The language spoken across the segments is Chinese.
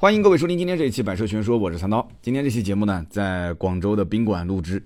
欢迎各位收听今天这一期《百车全说》，我是三刀。今天这期节目呢，在广州的宾馆录制，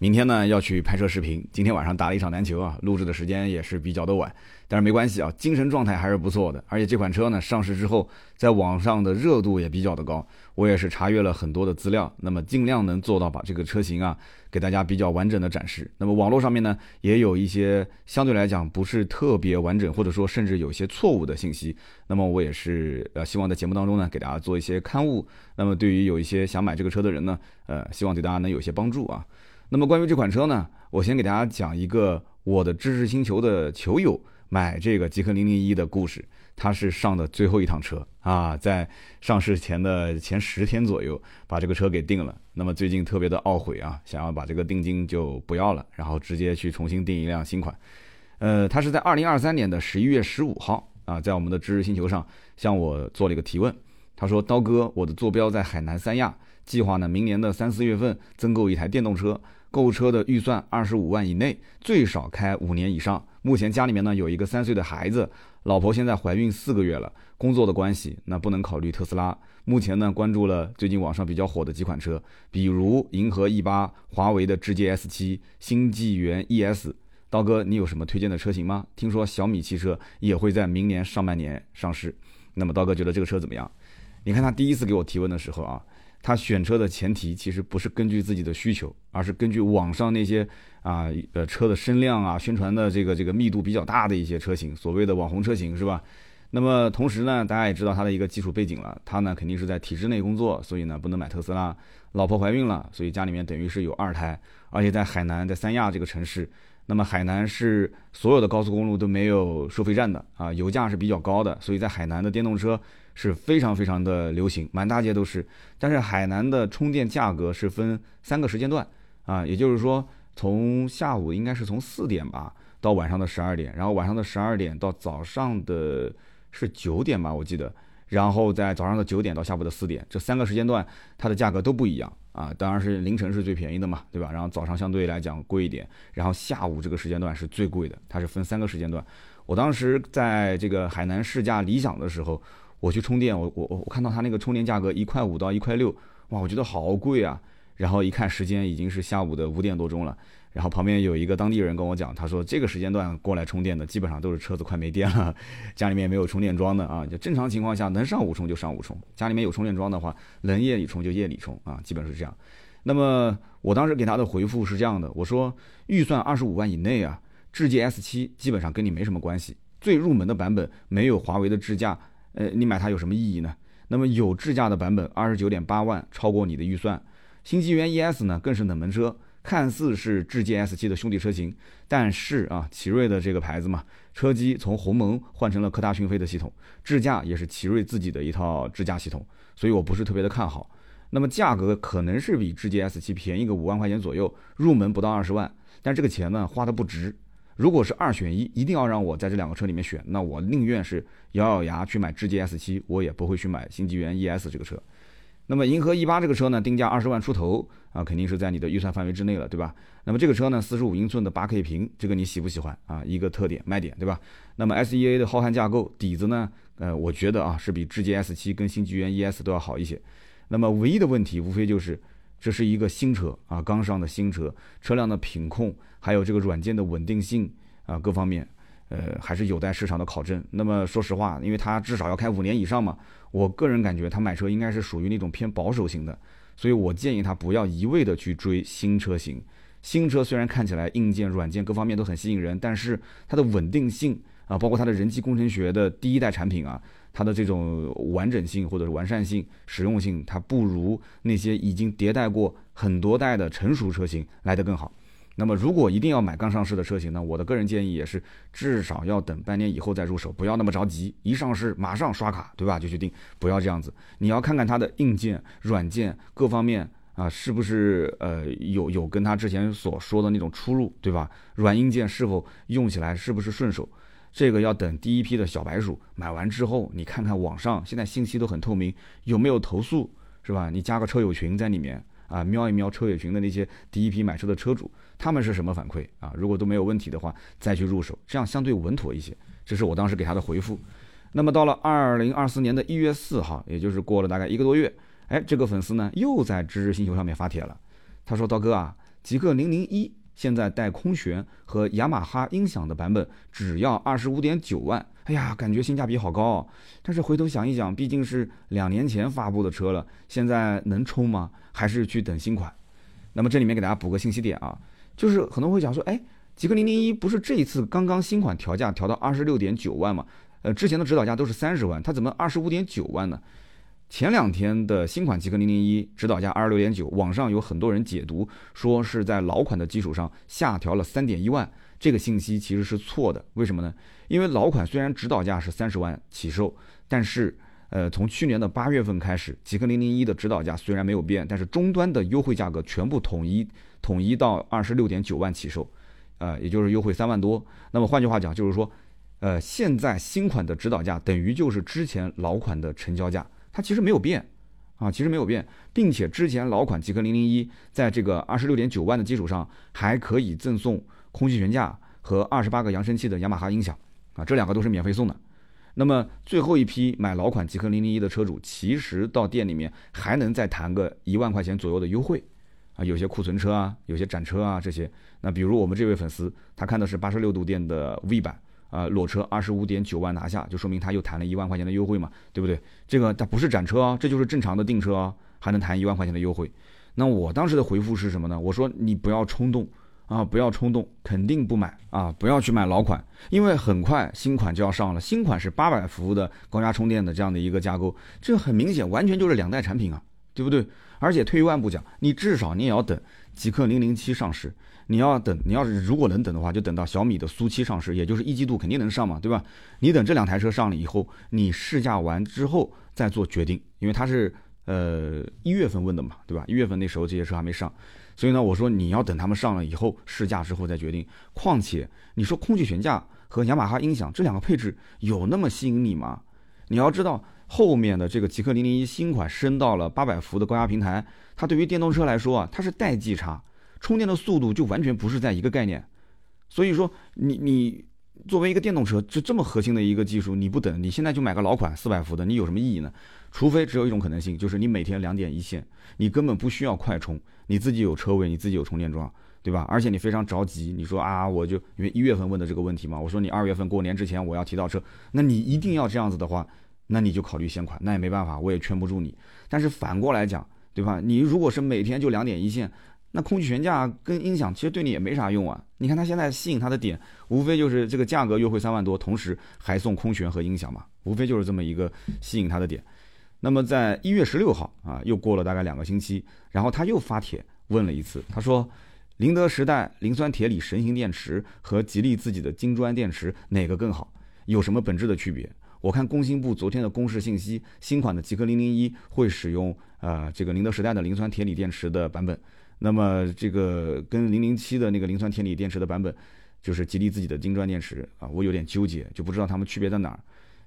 明天呢要去拍摄视频。今天晚上打了一场篮球啊，录制的时间也是比较的晚，但是没关系啊，精神状态还是不错的。而且这款车呢上市之后，在网上的热度也比较的高，我也是查阅了很多的资料，那么尽量能做到把这个车型啊。给大家比较完整的展示。那么网络上面呢，也有一些相对来讲不是特别完整，或者说甚至有些错误的信息。那么我也是呃，希望在节目当中呢，给大家做一些刊物。那么对于有一些想买这个车的人呢，呃，希望对大家能有些帮助啊。那么关于这款车呢，我先给大家讲一个我的知识星球的球友买这个极氪零零一的故事。他是上的最后一趟车啊，在上市前的前十天左右把这个车给定了。那么最近特别的懊悔啊，想要把这个定金就不要了，然后直接去重新订一辆新款。呃，他是在二零二三年的十一月十五号啊，在我们的知识星球上向我做了一个提问。他说：“刀哥，我的坐标在海南三亚，计划呢明年的三四月份增购一台电动车，购车的预算二十五万以内，最少开五年以上。目前家里面呢有一个三岁的孩子。”老婆现在怀孕四个月了，工作的关系，那不能考虑特斯拉。目前呢，关注了最近网上比较火的几款车，比如银河 E 八、华为的智界 S 七、新纪元 ES。刀哥，你有什么推荐的车型吗？听说小米汽车也会在明年上半年上市。那么刀哥觉得这个车怎么样？你看他第一次给我提问的时候啊，他选车的前提其实不是根据自己的需求，而是根据网上那些。啊，呃，车的声量啊，宣传的这个这个密度比较大的一些车型，所谓的网红车型是吧？那么同时呢，大家也知道他的一个基础背景了，他呢肯定是在体制内工作，所以呢不能买特斯拉。老婆怀孕了，所以家里面等于是有二胎，而且在海南，在三亚这个城市，那么海南是所有的高速公路都没有收费站的啊，油价是比较高的，所以在海南的电动车是非常非常的流行，满大街都是。但是海南的充电价格是分三个时间段啊，也就是说。从下午应该是从四点吧，到晚上的十二点，然后晚上的十二点到早上的是九点吧，我记得，然后在早上的九点到下午的四点，这三个时间段它的价格都不一样啊，当然是凌晨是最便宜的嘛，对吧？然后早上相对来讲贵一点，然后下午这个时间段是最贵的，它是分三个时间段。我当时在这个海南试驾理想的时候，我去充电，我我我看到它那个充电价格一块五到一块六，哇，我觉得好贵啊。然后一看时间已经是下午的五点多钟了，然后旁边有一个当地人跟我讲，他说这个时间段过来充电的基本上都是车子快没电了，家里面没有充电桩的啊，就正常情况下能上午充就上午充，家里面有充电桩的话能夜里充就夜里充啊，基本是这样。那么我当时给他的回复是这样的，我说预算二十五万以内啊，智界 S 七基本上跟你没什么关系，最入门的版本没有华为的智驾，呃，你买它有什么意义呢？那么有智驾的版本二十九点八万，超过你的预算。新纪元 ES 呢，更是冷门车，看似是智界 S7 的兄弟车型，但是啊，奇瑞的这个牌子嘛，车机从鸿蒙换成了科大讯飞的系统，智驾也是奇瑞自己的一套智驾系统，所以我不是特别的看好。那么价格可能是比智界 S7 便宜个五万块钱左右，入门不到二十万，但这个钱呢花的不值。如果是二选一，一定要让我在这两个车里面选，那我宁愿是咬咬牙去买智界 S7，我也不会去买新纪元 ES 这个车。那么银河 E 八这个车呢，定价二十万出头啊，肯定是在你的预算范围之内了，对吧？那么这个车呢，四十五英寸的八 K 屏，这个你喜不喜欢啊？一个特点卖点，对吧？那么 SEA 的浩瀚架构底子呢，呃，我觉得啊，是比智界 S 七跟新纪元 ES 都要好一些。那么唯一的问题，无非就是这是一个新车啊，刚上的新车，车辆的品控还有这个软件的稳定性啊，各方面。呃，还是有待市场的考证。那么说实话，因为它至少要开五年以上嘛，我个人感觉他买车应该是属于那种偏保守型的，所以我建议他不要一味的去追新车型。新车虽然看起来硬件、软件各方面都很吸引人，但是它的稳定性啊，包括它的人机工程学的第一代产品啊，它的这种完整性或者是完善性、实用性，它不如那些已经迭代过很多代的成熟车型来得更好。那么，如果一定要买刚上市的车型呢？我的个人建议也是，至少要等半年以后再入手，不要那么着急，一上市马上刷卡，对吧？就去定，不要这样子。你要看看它的硬件、软件各方面啊，是不是呃有有跟它之前所说的那种出入，对吧？软硬件是否用起来是不是顺手？这个要等第一批的小白鼠买完之后，你看看网上现在信息都很透明，有没有投诉，是吧？你加个车友群在里面。啊，瞄一瞄车友群的那些第一批买车的车主，他们是什么反馈啊？如果都没有问题的话，再去入手，这样相对稳妥一些。这是我当时给他的回复。那么到了二零二四年的一月四号，也就是过了大概一个多月，哎，这个粉丝呢又在知识星球上面发帖了。他说：“刀哥啊，极氪零零一现在带空悬和雅马哈音响的版本只要二十五点九万，哎呀，感觉性价比好高。哦。但是回头想一想，毕竟是两年前发布的车了，现在能冲吗？还是去等新款？那么这里面给大家补个信息点啊，就是很多人会讲说，哎，极氪零零一不是这一次刚刚新款调价调到二十六点九万吗？呃，之前的指导价都是三十万，它怎么二十五点九万呢？”前两天的新款极氪零零一指导价二十六点九，网上有很多人解读说是在老款的基础上下调了三点一万，这个信息其实是错的。为什么呢？因为老款虽然指导价是三十万起售，但是呃从去年的八月份开始，极氪零零一的指导价虽然没有变，但是终端的优惠价格全部统一统一到二十六点九万起售，呃也就是优惠三万多。那么换句话讲，就是说，呃现在新款的指导价等于就是之前老款的成交价。它其实没有变，啊，其实没有变，并且之前老款极氪零零一在这个二十六点九万的基础上，还可以赠送空气悬架和二十八个扬声器的雅马哈音响，啊，这两个都是免费送的。那么最后一批买老款极氪零零一的车主，其实到店里面还能再谈个一万块钱左右的优惠，啊，有些库存车啊，有些展车啊这些。那比如我们这位粉丝，他看的是八十六度电的 V 版。啊，裸车二十五点九万拿下，就说明他又谈了一万块钱的优惠嘛，对不对？这个它不是展车啊，这就是正常的订车啊，还能谈一万块钱的优惠。那我当时的回复是什么呢？我说你不要冲动啊，不要冲动，肯定不买啊，不要去买老款，因为很快新款就要上了。新款是八百伏的高压充电的这样的一个架构，这很明显完全就是两代产品啊，对不对？而且退一万步讲，你至少你也要等极氪零零七上市。你要等，你要是如果能等的话，就等到小米的苏七上市，也就是一季度肯定能上嘛，对吧？你等这两台车上了以后，你试驾完之后再做决定，因为它是呃一月份问的嘛，对吧？一月份那时候这些车还没上，所以呢，我说你要等他们上了以后试驾之后再决定。况且你说空气悬架和雅马哈音响这两个配置有那么吸引你吗？你要知道后面的这个极氪零零一新款升到了八百伏的高压平台，它对于电动车来说啊，它是代际差。充电的速度就完全不是在一个概念，所以说你你作为一个电动车，就这么核心的一个技术，你不等，你现在就买个老款四百伏的，你有什么意义呢？除非只有一种可能性，就是你每天两点一线，你根本不需要快充，你自己有车位，你自己有充电桩，对吧？而且你非常着急，你说啊，我就因为一月份问的这个问题嘛，我说你二月份过年之前我要提到车，那你一定要这样子的话，那你就考虑现款，那也没办法，我也劝不住你。但是反过来讲，对吧？你如果是每天就两点一线。那空气悬架跟音响其实对你也没啥用啊！你看它现在吸引它的点，无非就是这个价格优惠三万多，同时还送空悬和音响嘛，无非就是这么一个吸引它的点。那么在一月十六号啊，又过了大概两个星期，然后他又发帖问了一次，他说：宁德时代磷酸铁锂神行电池和吉利自己的金砖电池哪个更好？有什么本质的区别？我看工信部昨天的公示信息，新款的极氪零零一会使用呃这个宁德时代的磷酸铁锂电池的版本。那么这个跟零零七的那个磷酸铁锂电池的版本，就是吉利自己的金砖电池啊，我有点纠结，就不知道它们区别在哪儿。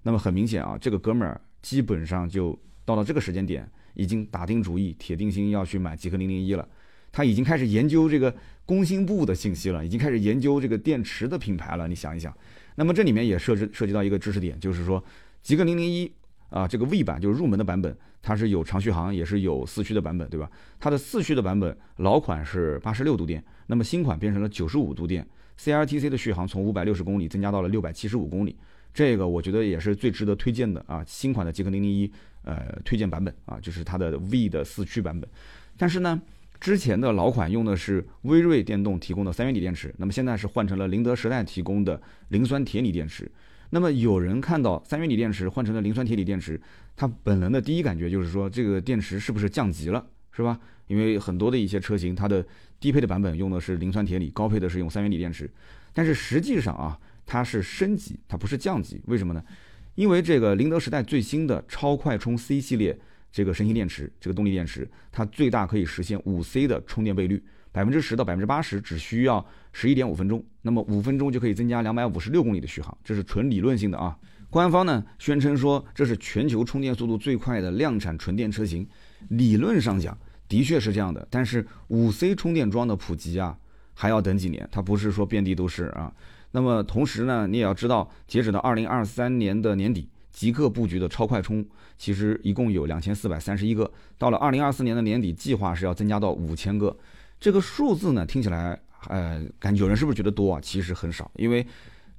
那么很明显啊，这个哥们儿基本上就到了这个时间点，已经打定主意、铁定心要去买极氪零零一了。他已经开始研究这个工信部的信息了，已经开始研究这个电池的品牌了。你想一想，那么这里面也涉及涉及到一个知识点，就是说极氪零零一。啊，这个 V 版就是入门的版本，它是有长续航，也是有四驱的版本，对吧？它的四驱的版本，老款是八十六度电，那么新款变成了九十五度电，CLTC 的续航从五百六十公里增加到了六百七十五公里，这个我觉得也是最值得推荐的啊。新款的极氪零零一，呃，推荐版本啊，就是它的 V 的四驱版本。但是呢，之前的老款用的是威锐电动提供的三元锂电池，那么现在是换成了宁德时代提供的磷酸铁锂电池。那么有人看到三元锂电池换成了磷酸铁锂电池，他本能的第一感觉就是说这个电池是不是降级了，是吧？因为很多的一些车型，它的低配的版本用的是磷酸铁锂，高配的是用三元锂电池。但是实际上啊，它是升级，它不是降级。为什么呢？因为这个宁德时代最新的超快充 C 系列这个神行电池，这个动力电池，它最大可以实现五 C 的充电倍率。百分之十到百分之八十只需要十一点五分钟，那么五分钟就可以增加两百五十六公里的续航，这是纯理论性的啊。官方呢宣称说这是全球充电速度最快的量产纯电车型，理论上讲的确是这样的，但是五 C 充电桩的普及啊还要等几年，它不是说遍地都是啊。那么同时呢，你也要知道，截止到二零二三年的年底，极客布局的超快充，其实一共有两千四百三十一个，到了二零二四年的年底，计划是要增加到五千个。这个数字呢，听起来，呃，感觉有人是不是觉得多啊？其实很少，因为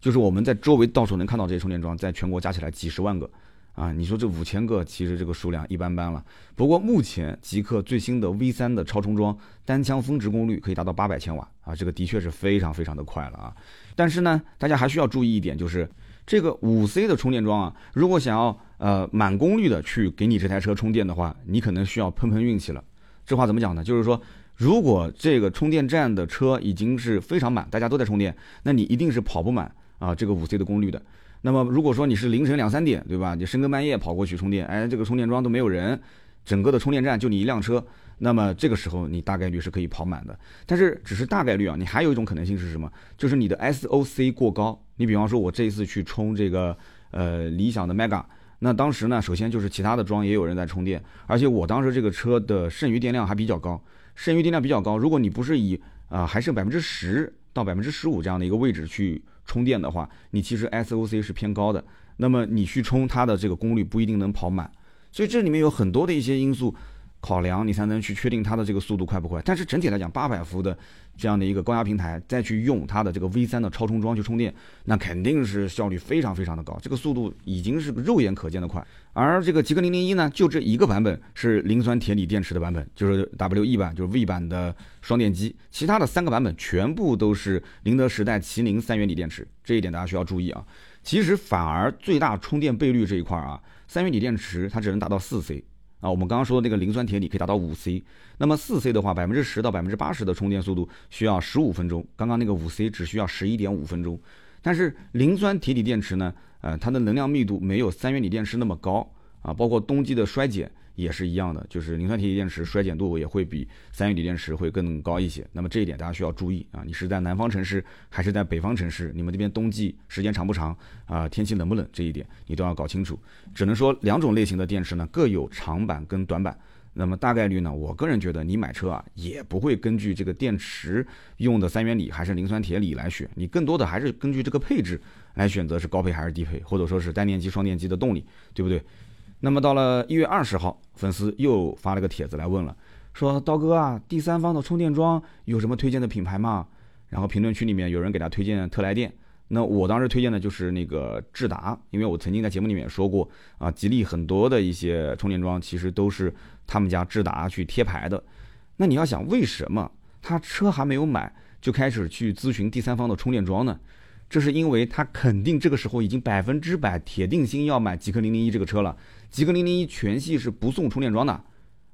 就是我们在周围到处能看到这些充电桩，在全国加起来几十万个。啊，你说这五千个，其实这个数量一般般了。不过目前极客最新的 V 三的超充桩单枪峰值功率可以达到八百千瓦啊，这个的确是非常非常的快了啊。但是呢，大家还需要注意一点，就是这个五 C 的充电桩啊，如果想要呃满功率的去给你这台车充电的话，你可能需要碰碰运气了。这话怎么讲呢？就是说，如果这个充电站的车已经是非常满，大家都在充电，那你一定是跑不满啊这个五 C 的功率的。那么如果说你是凌晨两三点，对吧？你深更半夜跑过去充电，哎，这个充电桩都没有人，整个的充电站就你一辆车，那么这个时候你大概率是可以跑满的。但是只是大概率啊，你还有一种可能性是什么？就是你的 SOC 过高。你比方说，我这一次去充这个呃理想的 Mega，那当时呢，首先就是其他的桩也有人在充电，而且我当时这个车的剩余电量还比较高，剩余电量比较高。如果你不是以啊还剩百分之十到百分之十五这样的一个位置去。充电的话，你其实 SOC 是偏高的，那么你去充它的这个功率不一定能跑满，所以这里面有很多的一些因素考量，你才能去确定它的这个速度快不快。但是整体来讲，八百伏的这样的一个高压平台，再去用它的这个 V 三的超充桩去充电，那肯定是效率非常非常的高，这个速度已经是肉眼可见的快。而这个极氪零零一呢，就这一个版本是磷酸铁锂电池的版本，就是 WE 版，就是 V 版的双电机。其他的三个版本全部都是宁德时代麒麟三元锂电池，这一点大家需要注意啊。其实反而最大充电倍率这一块啊，三元锂电池它只能达到四 C 啊。我们刚刚说的那个磷酸铁锂可以达到五 C，那么四 C 的话，百分之十到百分之八十的充电速度需要十五分钟，刚刚那个五 C 只需要十一点五分钟。但是磷酸铁锂电池呢？呃，它的能量密度没有三元锂电池那么高啊，包括冬季的衰减也是一样的，就是磷酸铁锂电池衰减度也会比三元锂电池会更高一些。那么这一点大家需要注意啊，你是在南方城市还是在北方城市？你们这边冬季时间长不长啊？天气冷不冷？这一点你都要搞清楚。只能说两种类型的电池呢各有长板跟短板。那么大概率呢，我个人觉得你买车啊，也不会根据这个电池用的三元锂还是磷酸铁锂来选，你更多的还是根据这个配置来选择是高配还是低配，或者说是单电机、双电机的动力，对不对？那么到了一月二十号，粉丝又发了个帖子来问了，说刀哥啊，第三方的充电桩有什么推荐的品牌吗？然后评论区里面有人给他推荐特来电。那我当时推荐的就是那个智达，因为我曾经在节目里面说过啊，吉利很多的一些充电桩其实都是他们家智达去贴牌的。那你要想为什么他车还没有买就开始去咨询第三方的充电桩呢？这是因为他肯定这个时候已经百分之百铁定心要买极氪零零一这个车了。极氪零零一全系是不送充电桩的，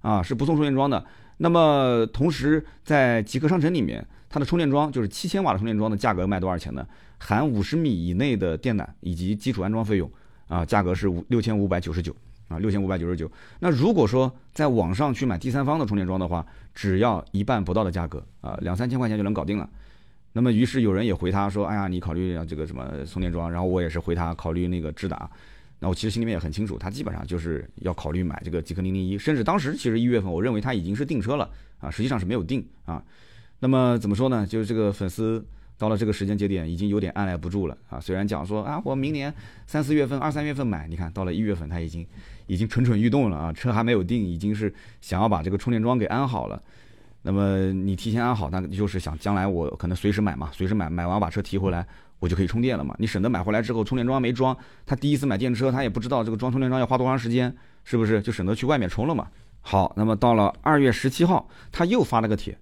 啊，是不送充电桩的。那么同时在极客商城里面，它的充电桩就是七千瓦的充电桩的价格卖多少钱呢？含五十米以内的电缆以及基础安装费用，啊，价格是五六千五百九十九，啊，六千五百九十九。那如果说在网上去买第三方的充电桩的话，只要一半不到的价格，啊，两三千块钱就能搞定了。那么于是有人也回他说，哎呀，你考虑这个什么充电桩？然后我也是回他考虑那个智达。那我其实心里面也很清楚，他基本上就是要考虑买这个极氪零零一，甚至当时其实一月份我认为他已经是订车了，啊，实际上是没有订啊。那么怎么说呢？就是这个粉丝。到了这个时间节点，已经有点按耐不住了啊！虽然讲说啊，我明年三四月份、二三月份买，你看到了一月份，他已经已经蠢蠢欲动了啊！车还没有定，已经是想要把这个充电桩给安好了。那么你提前安好，那就是想将来我可能随时买嘛，随时买，买完把车提回来，我就可以充电了嘛。你省得买回来之后充电桩没装，他第一次买电车，他也不知道这个装充电桩要花多长时间，是不是？就省得去外面充了嘛。好，那么到了二月十七号，他又发了个帖。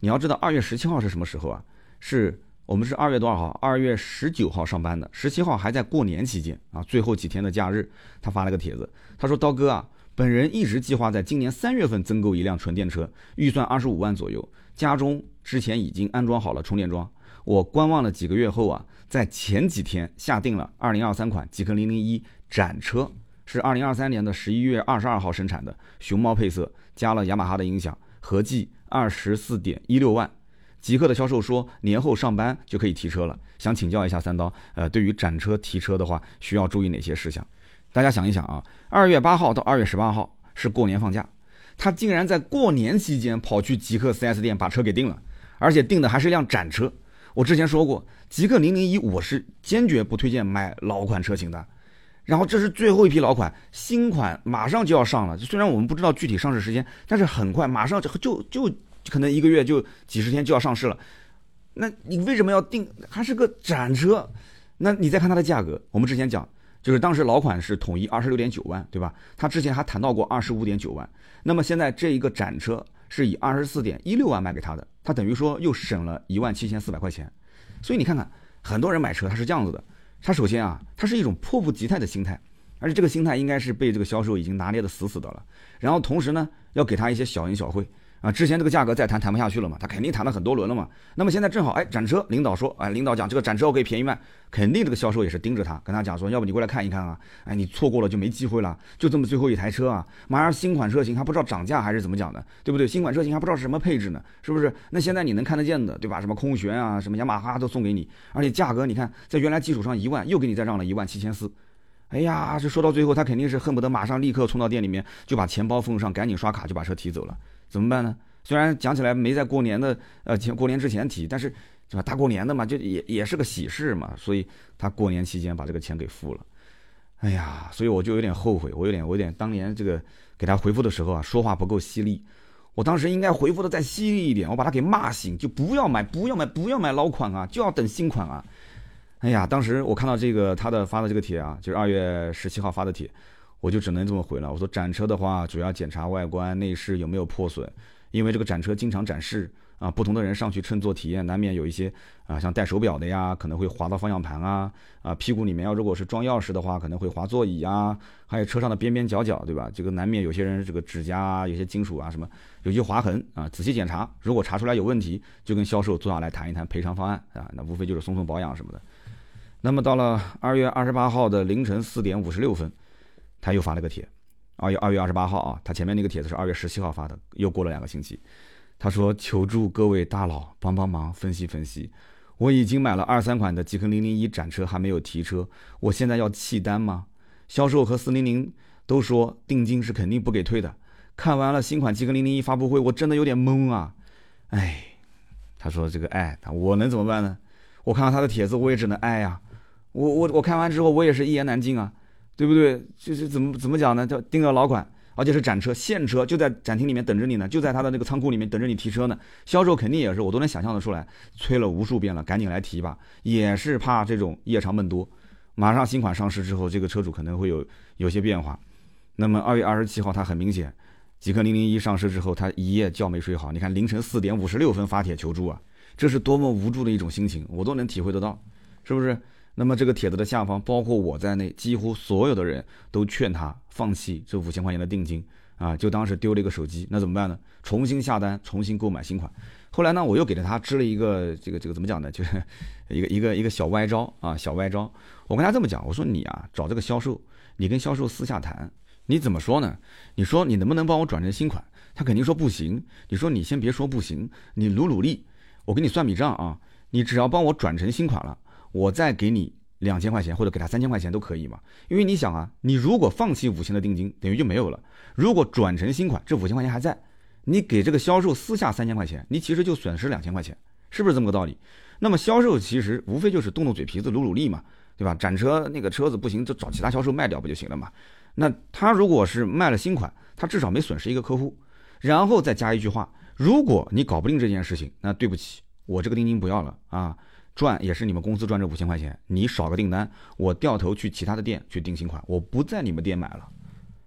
你要知道二月十七号是什么时候啊？是。我们是二月多少号？二月十九号上班的，十七号还在过年期间啊，最后几天的假日，他发了个帖子，他说：“刀哥啊，本人一直计划在今年三月份增购一辆纯电车，预算二十五万左右，家中之前已经安装好了充电桩。我观望了几个月后啊，在前几天下定了二零二三款极氪零零一展车，是二零二三年的十一月二十二号生产的，熊猫配色，加了雅马哈的音响，合计二十四点一六万。”极客的销售说，年后上班就可以提车了。想请教一下三刀，呃，对于展车提车的话，需要注意哪些事项？大家想一想啊，二月八号到二月十八号是过年放假，他竟然在过年期间跑去极客 4S 店把车给定了，而且定的还是一辆展车。我之前说过，极客零零一我是坚决不推荐买老款车型的。然后这是最后一批老款，新款马上就要上了。虽然我们不知道具体上市时间，但是很快，马上就就就可能一个月就几十天就要上市了。那你为什么要定？还是个展车？那你再看它的价格，我们之前讲，就是当时老款是统一二十六点九万，对吧？他之前还谈到过二十五点九万。那么现在这一个展车是以二十四点一六万卖给他的，他等于说又省了一万七千四百块钱。所以你看看，很多人买车他是这样子的。他首先啊，他是一种迫不及待的心态，而且这个心态应该是被这个销售已经拿捏的死死的了。然后同时呢，要给他一些小恩小惠啊。之前这个价格再谈谈不下去了嘛，他肯定谈了很多轮了嘛。那么现在正好，哎，展车领导说，哎，领导讲这个展车我可以便宜卖，肯定这个销售也是盯着他，跟他讲说，要不你过来看一看啊？哎，你错过了就没机会了，就这么最后一台车啊，马上新款车型还不知道涨价还是怎么讲的，对不对？新款车型还不知道是什么配置呢，是不是？那现在你能看得见的，对吧？什么空悬啊，什么雅马哈都送给你，而且价格你看在原来基础上一万，又给你再让了一万七千四。哎呀，这说到最后，他肯定是恨不得马上立刻冲到店里面，就把钱包奉上，赶紧刷卡就把车提走了。怎么办呢？虽然讲起来没在过年的呃前过年之前提，但是是吧？大过年的嘛，就也也是个喜事嘛，所以他过年期间把这个钱给付了。哎呀，所以我就有点后悔，我有点我有点当年这个给他回复的时候啊，说话不够犀利。我当时应该回复的再犀利一点，我把他给骂醒，就不要买，不要买，不要买老款啊，就要等新款啊。哎呀，当时我看到这个他的发的这个帖啊，就是二月十七号发的帖，我就只能这么回了。我说展车的话，主要检查外观内饰有没有破损，因为这个展车经常展示啊，不同的人上去乘坐体验，难免有一些啊，像戴手表的呀，可能会划到方向盘啊，啊，屁股里面要如果是装钥匙的话，可能会划座椅啊，还有车上的边边角角，对吧？这个难免有些人这个指甲啊，有些金属啊什么有些划痕啊，仔细检查，如果查出来有问题，就跟销售坐下来谈一谈赔偿方案啊，那无非就是送送保养什么的。那么到了二月二十八号的凌晨四点五十六分，他又发了个帖。二月二月二十八号啊，他前面那个帖子是二月十七号发的，又过了两个星期。他说：“求助各位大佬帮帮忙，分析分析。我已经买了二三款的极氪零零一展车，还没有提车，我现在要弃单吗？销售和四零零都说定金是肯定不给退的。看完了新款极氪零零一发布会，我真的有点懵啊。哎，他说这个哎，我能怎么办呢？我看到他的帖子，我也只能哎呀。”我我我看完之后，我也是一言难尽啊，对不对？就是怎么怎么讲呢？叫订了老款，而且是展车现车，就在展厅里面等着你呢，就在他的那个仓库里面等着你提车呢。销售肯定也是，我都能想象的出来，催了无数遍了，赶紧来提吧，也是怕这种夜长梦多。马上新款上市之后，这个车主可能会有有些变化。那么二月二十七号，他很明显，极氪零零一上市之后，他一夜觉没睡好。你看凌晨四点五十六分发帖求助啊，这是多么无助的一种心情，我都能体会得到，是不是？那么这个帖子的下方，包括我在内，几乎所有的人都劝他放弃这五千块钱的定金啊，就当是丢了一个手机。那怎么办呢？重新下单，重新购买新款。后来呢，我又给了他支了一个这个这个怎么讲呢？就是一个一个一个小歪招啊，小歪招。我跟他这么讲，我说你啊，找这个销售，你跟销售私下谈，你怎么说呢？你说你能不能帮我转成新款？他肯定说不行。你说你先别说不行，你努努力，我给你算笔账啊，你只要帮我转成新款了。我再给你两千块钱，或者给他三千块钱都可以嘛？因为你想啊，你如果放弃五千的定金，等于就没有了；如果转成新款，这五千块钱还在，你给这个销售私下三千块钱，你其实就损失两千块钱，是不是这么个道理？那么销售其实无非就是动动嘴皮子，努努力嘛，对吧？展车那个车子不行，就找其他销售卖掉不就行了嘛？那他如果是卖了新款，他至少没损失一个客户，然后再加一句话：如果你搞不定这件事情，那对不起，我这个定金不要了啊。赚也是你们公司赚这五千块钱，你少个订单，我掉头去其他的店去订新款，我不在你们店买了。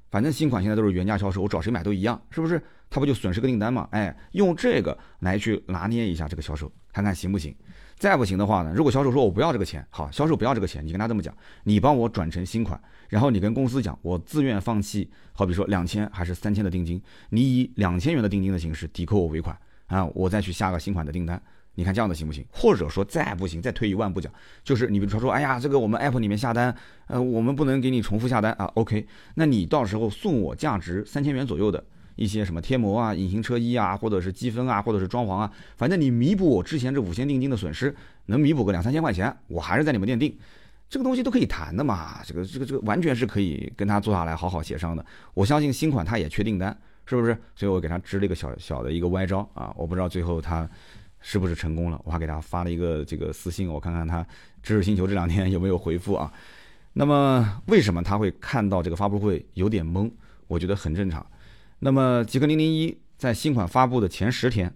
反正新款现在都是原价销售，我找谁买都一样，是不是？他不就损失个订单吗？哎，用这个来去拿捏一下这个销售，看看行不行。再不行的话呢，如果销售说我不要这个钱，好，销售不要这个钱，你跟他这么讲，你帮我转成新款，然后你跟公司讲，我自愿放弃，好比说两千还是三千的定金，你以两千元的定金的形式抵扣我尾款啊，我再去下个新款的订单。你看这样的行不行？或者说再不行，再退一万步讲，就是你比如说说，哎呀，这个我们 app 里面下单，呃，我们不能给你重复下单啊。OK，那你到时候送我价值三千元左右的一些什么贴膜啊、隐形车衣啊，或者是积分啊，或者是装潢啊，反正你弥补我之前这五千定金的损失，能弥补个两三千块钱，我还是在你们店订，这个东西都可以谈的嘛。这个这个这个完全是可以跟他坐下来好好协商的。我相信新款他也缺订单，是不是？所以我给他支了一个小小的一个歪招啊，我不知道最后他。是不是成功了？我还给他发了一个这个私信，我看看他知识星球这两天 有没有回复啊？那么为什么他会看到这个发布会有点懵？我觉得很正常。那么极氪零零一在新款发布的前十天，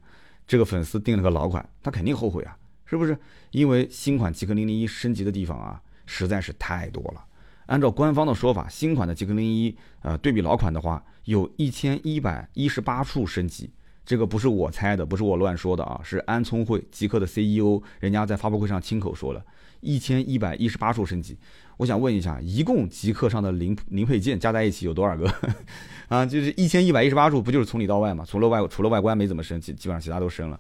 这个粉丝订了个老款，他肯定后悔啊，是不是？因为新款极氪零零一升级的地方啊，实在是太多了。按照官方的说法，新款的极氪零一，呃，对比老款的话，有一千一百一十八处升级。这个不是我猜的，不是我乱说的啊，是安聪慧极客的 CEO，人家在发布会上亲口说了，一千一百一十八处升级。我想问一下，一共极客上的零零配件加在一起有多少个？啊，就是一千一百一十八处，不就是从里到外嘛？除了外除了外观没怎么升，基基本上其他都升了。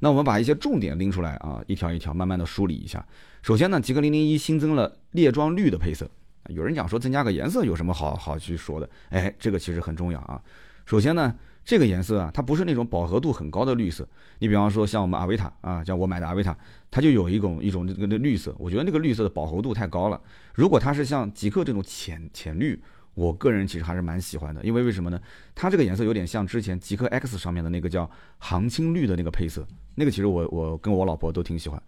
那我们把一些重点拎出来啊，一条一条慢慢的梳理一下。首先呢，极客零零一新增了列装绿的配色。有人讲说增加个颜色有什么好好去说的？哎，这个其实很重要啊。首先呢，这个颜色啊，它不是那种饱和度很高的绿色。你比方说像我们阿维塔啊，像我买的阿维塔，它就有一种一种这个那绿色。我觉得那个绿色的饱和度太高了。如果它是像极客这种浅浅绿，我个人其实还是蛮喜欢的。因为为什么呢？它这个颜色有点像之前极客 X 上面的那个叫行青绿的那个配色，那个其实我我跟我老婆都挺喜欢。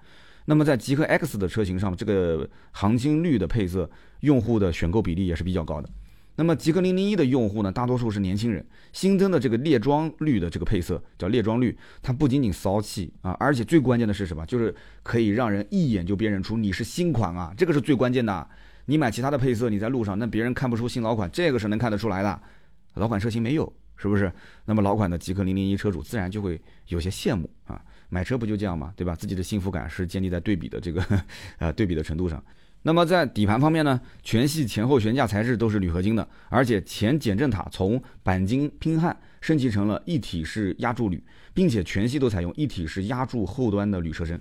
那么在极客 X 的车型上，这个行青绿的配色，用户的选购比例也是比较高的。那么极客零零一的用户呢，大多数是年轻人。新增的这个猎装绿的这个配色叫猎装绿，它不仅仅骚气啊，而且最关键的是什么？就是可以让人一眼就辨认出你是新款啊，这个是最关键的。你买其他的配色，你在路上那别人看不出新老款，这个是能看得出来的。老款车型没有，是不是？那么老款的极客零零一车主自然就会有些羡慕啊。买车不就这样嘛，对吧？自己的幸福感是建立在对比的这个，呃，对比的程度上。那么在底盘方面呢，全系前后悬架材质都是铝合金的，而且前减震塔从钣金拼焊升级成了一体式压铸铝，并且全系都采用一体式压铸后端的铝车身。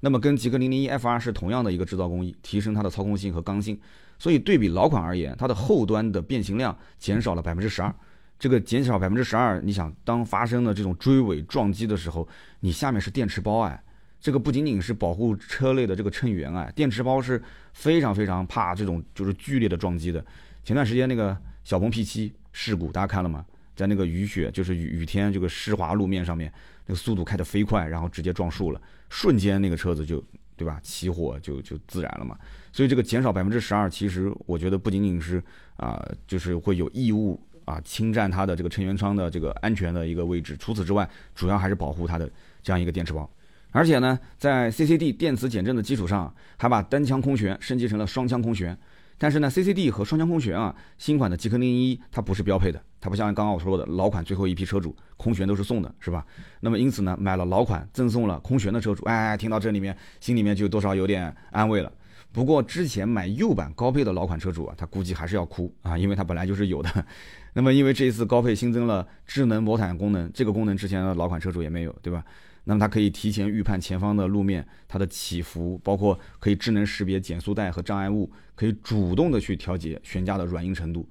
那么跟极氪零零一 FR 是同样的一个制造工艺，提升它的操控性和刚性。所以对比老款而言，它的后端的变形量减少了百分之十二。这个减少百分之十二，你想当发生了这种追尾撞击的时候，你下面是电池包哎，这个不仅仅是保护车内的这个乘员啊，电池包是非常非常怕这种就是剧烈的撞击的。前段时间那个小鹏 P7 事故，大家看了吗？在那个雨雪就是雨雨天这个湿滑路面上面，那个速度开得飞快，然后直接撞树了，瞬间那个车子就对吧起火就就自燃了嘛。所以这个减少百分之十二，其实我觉得不仅仅是啊，就是会有异物。啊，侵占它的这个乘员舱的这个安全的一个位置。除此之外，主要还是保护它的这样一个电池包。而且呢，在 CCD 电磁减震的基础上，还把单腔空悬升级成了双腔空悬。但是呢，CCD 和双腔空悬啊，新款的极氪零一它不是标配的，它不像刚刚我说的老款最后一批车主空悬都是送的，是吧？那么因此呢，买了老款赠送了空悬的车主，哎，听到这里面心里面就多少有点安慰了。不过之前买右版高配的老款车主啊，他估计还是要哭啊，因为他本来就是有的。那么因为这一次高配新增了智能魔毯功能，这个功能之前的老款车主也没有，对吧？那么它可以提前预判前方的路面它的起伏，包括可以智能识别减速带和障碍物，可以主动的去调节悬架的软硬程度。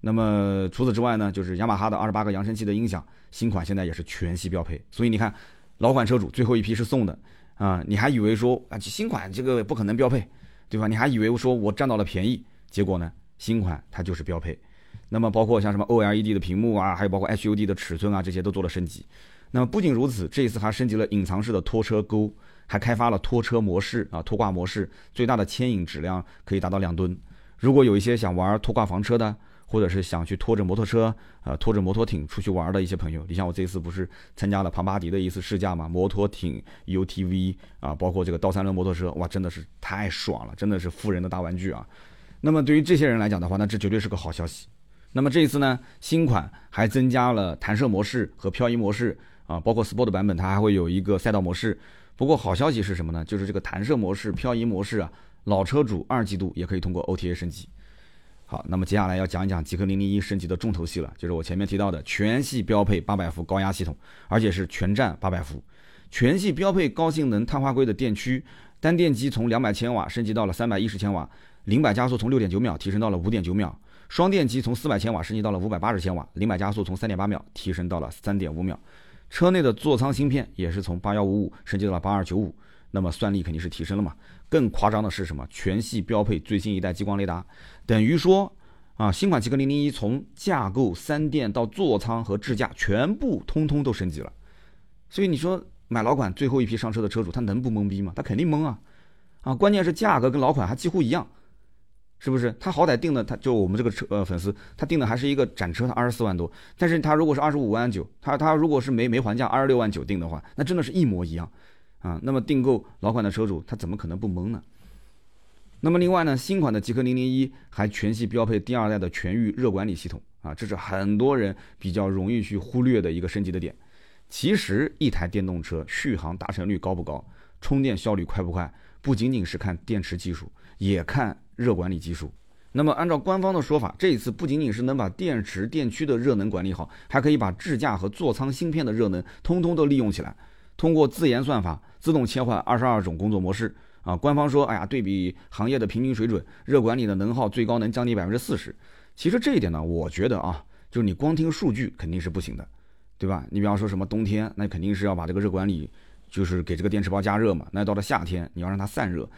那么除此之外呢，就是雅马哈的二十八个扬声器的音响，新款现在也是全系标配。所以你看，老款车主最后一批是送的啊，你还以为说啊新款这个不可能标配？对吧？你还以为说我占到了便宜，结果呢？新款它就是标配。那么包括像什么 OLED 的屏幕啊，还有包括 HUD 的尺寸啊，这些都做了升级。那么不仅如此，这一次还升级了隐藏式的拖车钩，还开发了拖车模式啊，拖挂模式，最大的牵引质量可以达到两吨。如果有一些想玩拖挂房车的，或者是想去拖着摩托车，呃，拖着摩托艇出去玩的一些朋友，你像我这次不是参加了庞巴迪的一次试驾嘛？摩托艇、UTV 啊，包括这个倒三轮摩托车，哇，真的是太爽了，真的是富人的大玩具啊！那么对于这些人来讲的话，那这绝对是个好消息。那么这一次呢，新款还增加了弹射模式和漂移模式啊，包括 Sport 版本它还会有一个赛道模式。不过好消息是什么呢？就是这个弹射模式、漂移模式啊，老车主二季度也可以通过 OTA 升级。好，那么接下来要讲一讲极氪零零一升级的重头戏了，就是我前面提到的全系标配八百伏高压系统，而且是全站八百伏，全系标配高性能碳化硅的电驱，单电机从两百千瓦升级到了三百一十千瓦，零百加速从六点九秒提升到了五点九秒，双电机从四百千瓦升级到了五百八十千瓦，零百加速从三点八秒提升到了三点五秒，车内的座舱芯片也是从八幺五五升级到了八二九五。那么算力肯定是提升了嘛？更夸张的是什么？全系标配最新一代激光雷达，等于说啊，新款极氪零零一从架构、三电到座舱和支架全部通通都升级了。所以你说买老款最后一批上车的车主，他能不懵逼吗？他肯定懵啊！啊，关键是价格跟老款还几乎一样。是不是？他好歹定的，他就我们这个车呃粉丝，他定的还是一个展车，他二十四万多。但是他如果是二十五万九，他他如果是没没还价二十六万九定的话，那真的是一模一样啊。那么订购老款的车主，他怎么可能不懵呢？那么另外呢，新款的极氪零零一还全系标配第二代的全域热管理系统啊，这是很多人比较容易去忽略的一个升级的点。其实一台电动车续航达成率高不高，充电效率快不快，不仅仅是看电池技术，也看。热管理技术，那么按照官方的说法，这一次不仅仅是能把电池、电驱的热能管理好，还可以把智驾和座舱芯片的热能通通都利用起来。通过自研算法，自动切换二十二种工作模式。啊，官方说，哎呀，对比行业的平均水准，热管理的能耗最高能降低百分之四十。其实这一点呢，我觉得啊，就是你光听数据肯定是不行的，对吧？你比方说什么冬天，那肯定是要把这个热管理，就是给这个电池包加热嘛。那到了夏天，你要让它散热，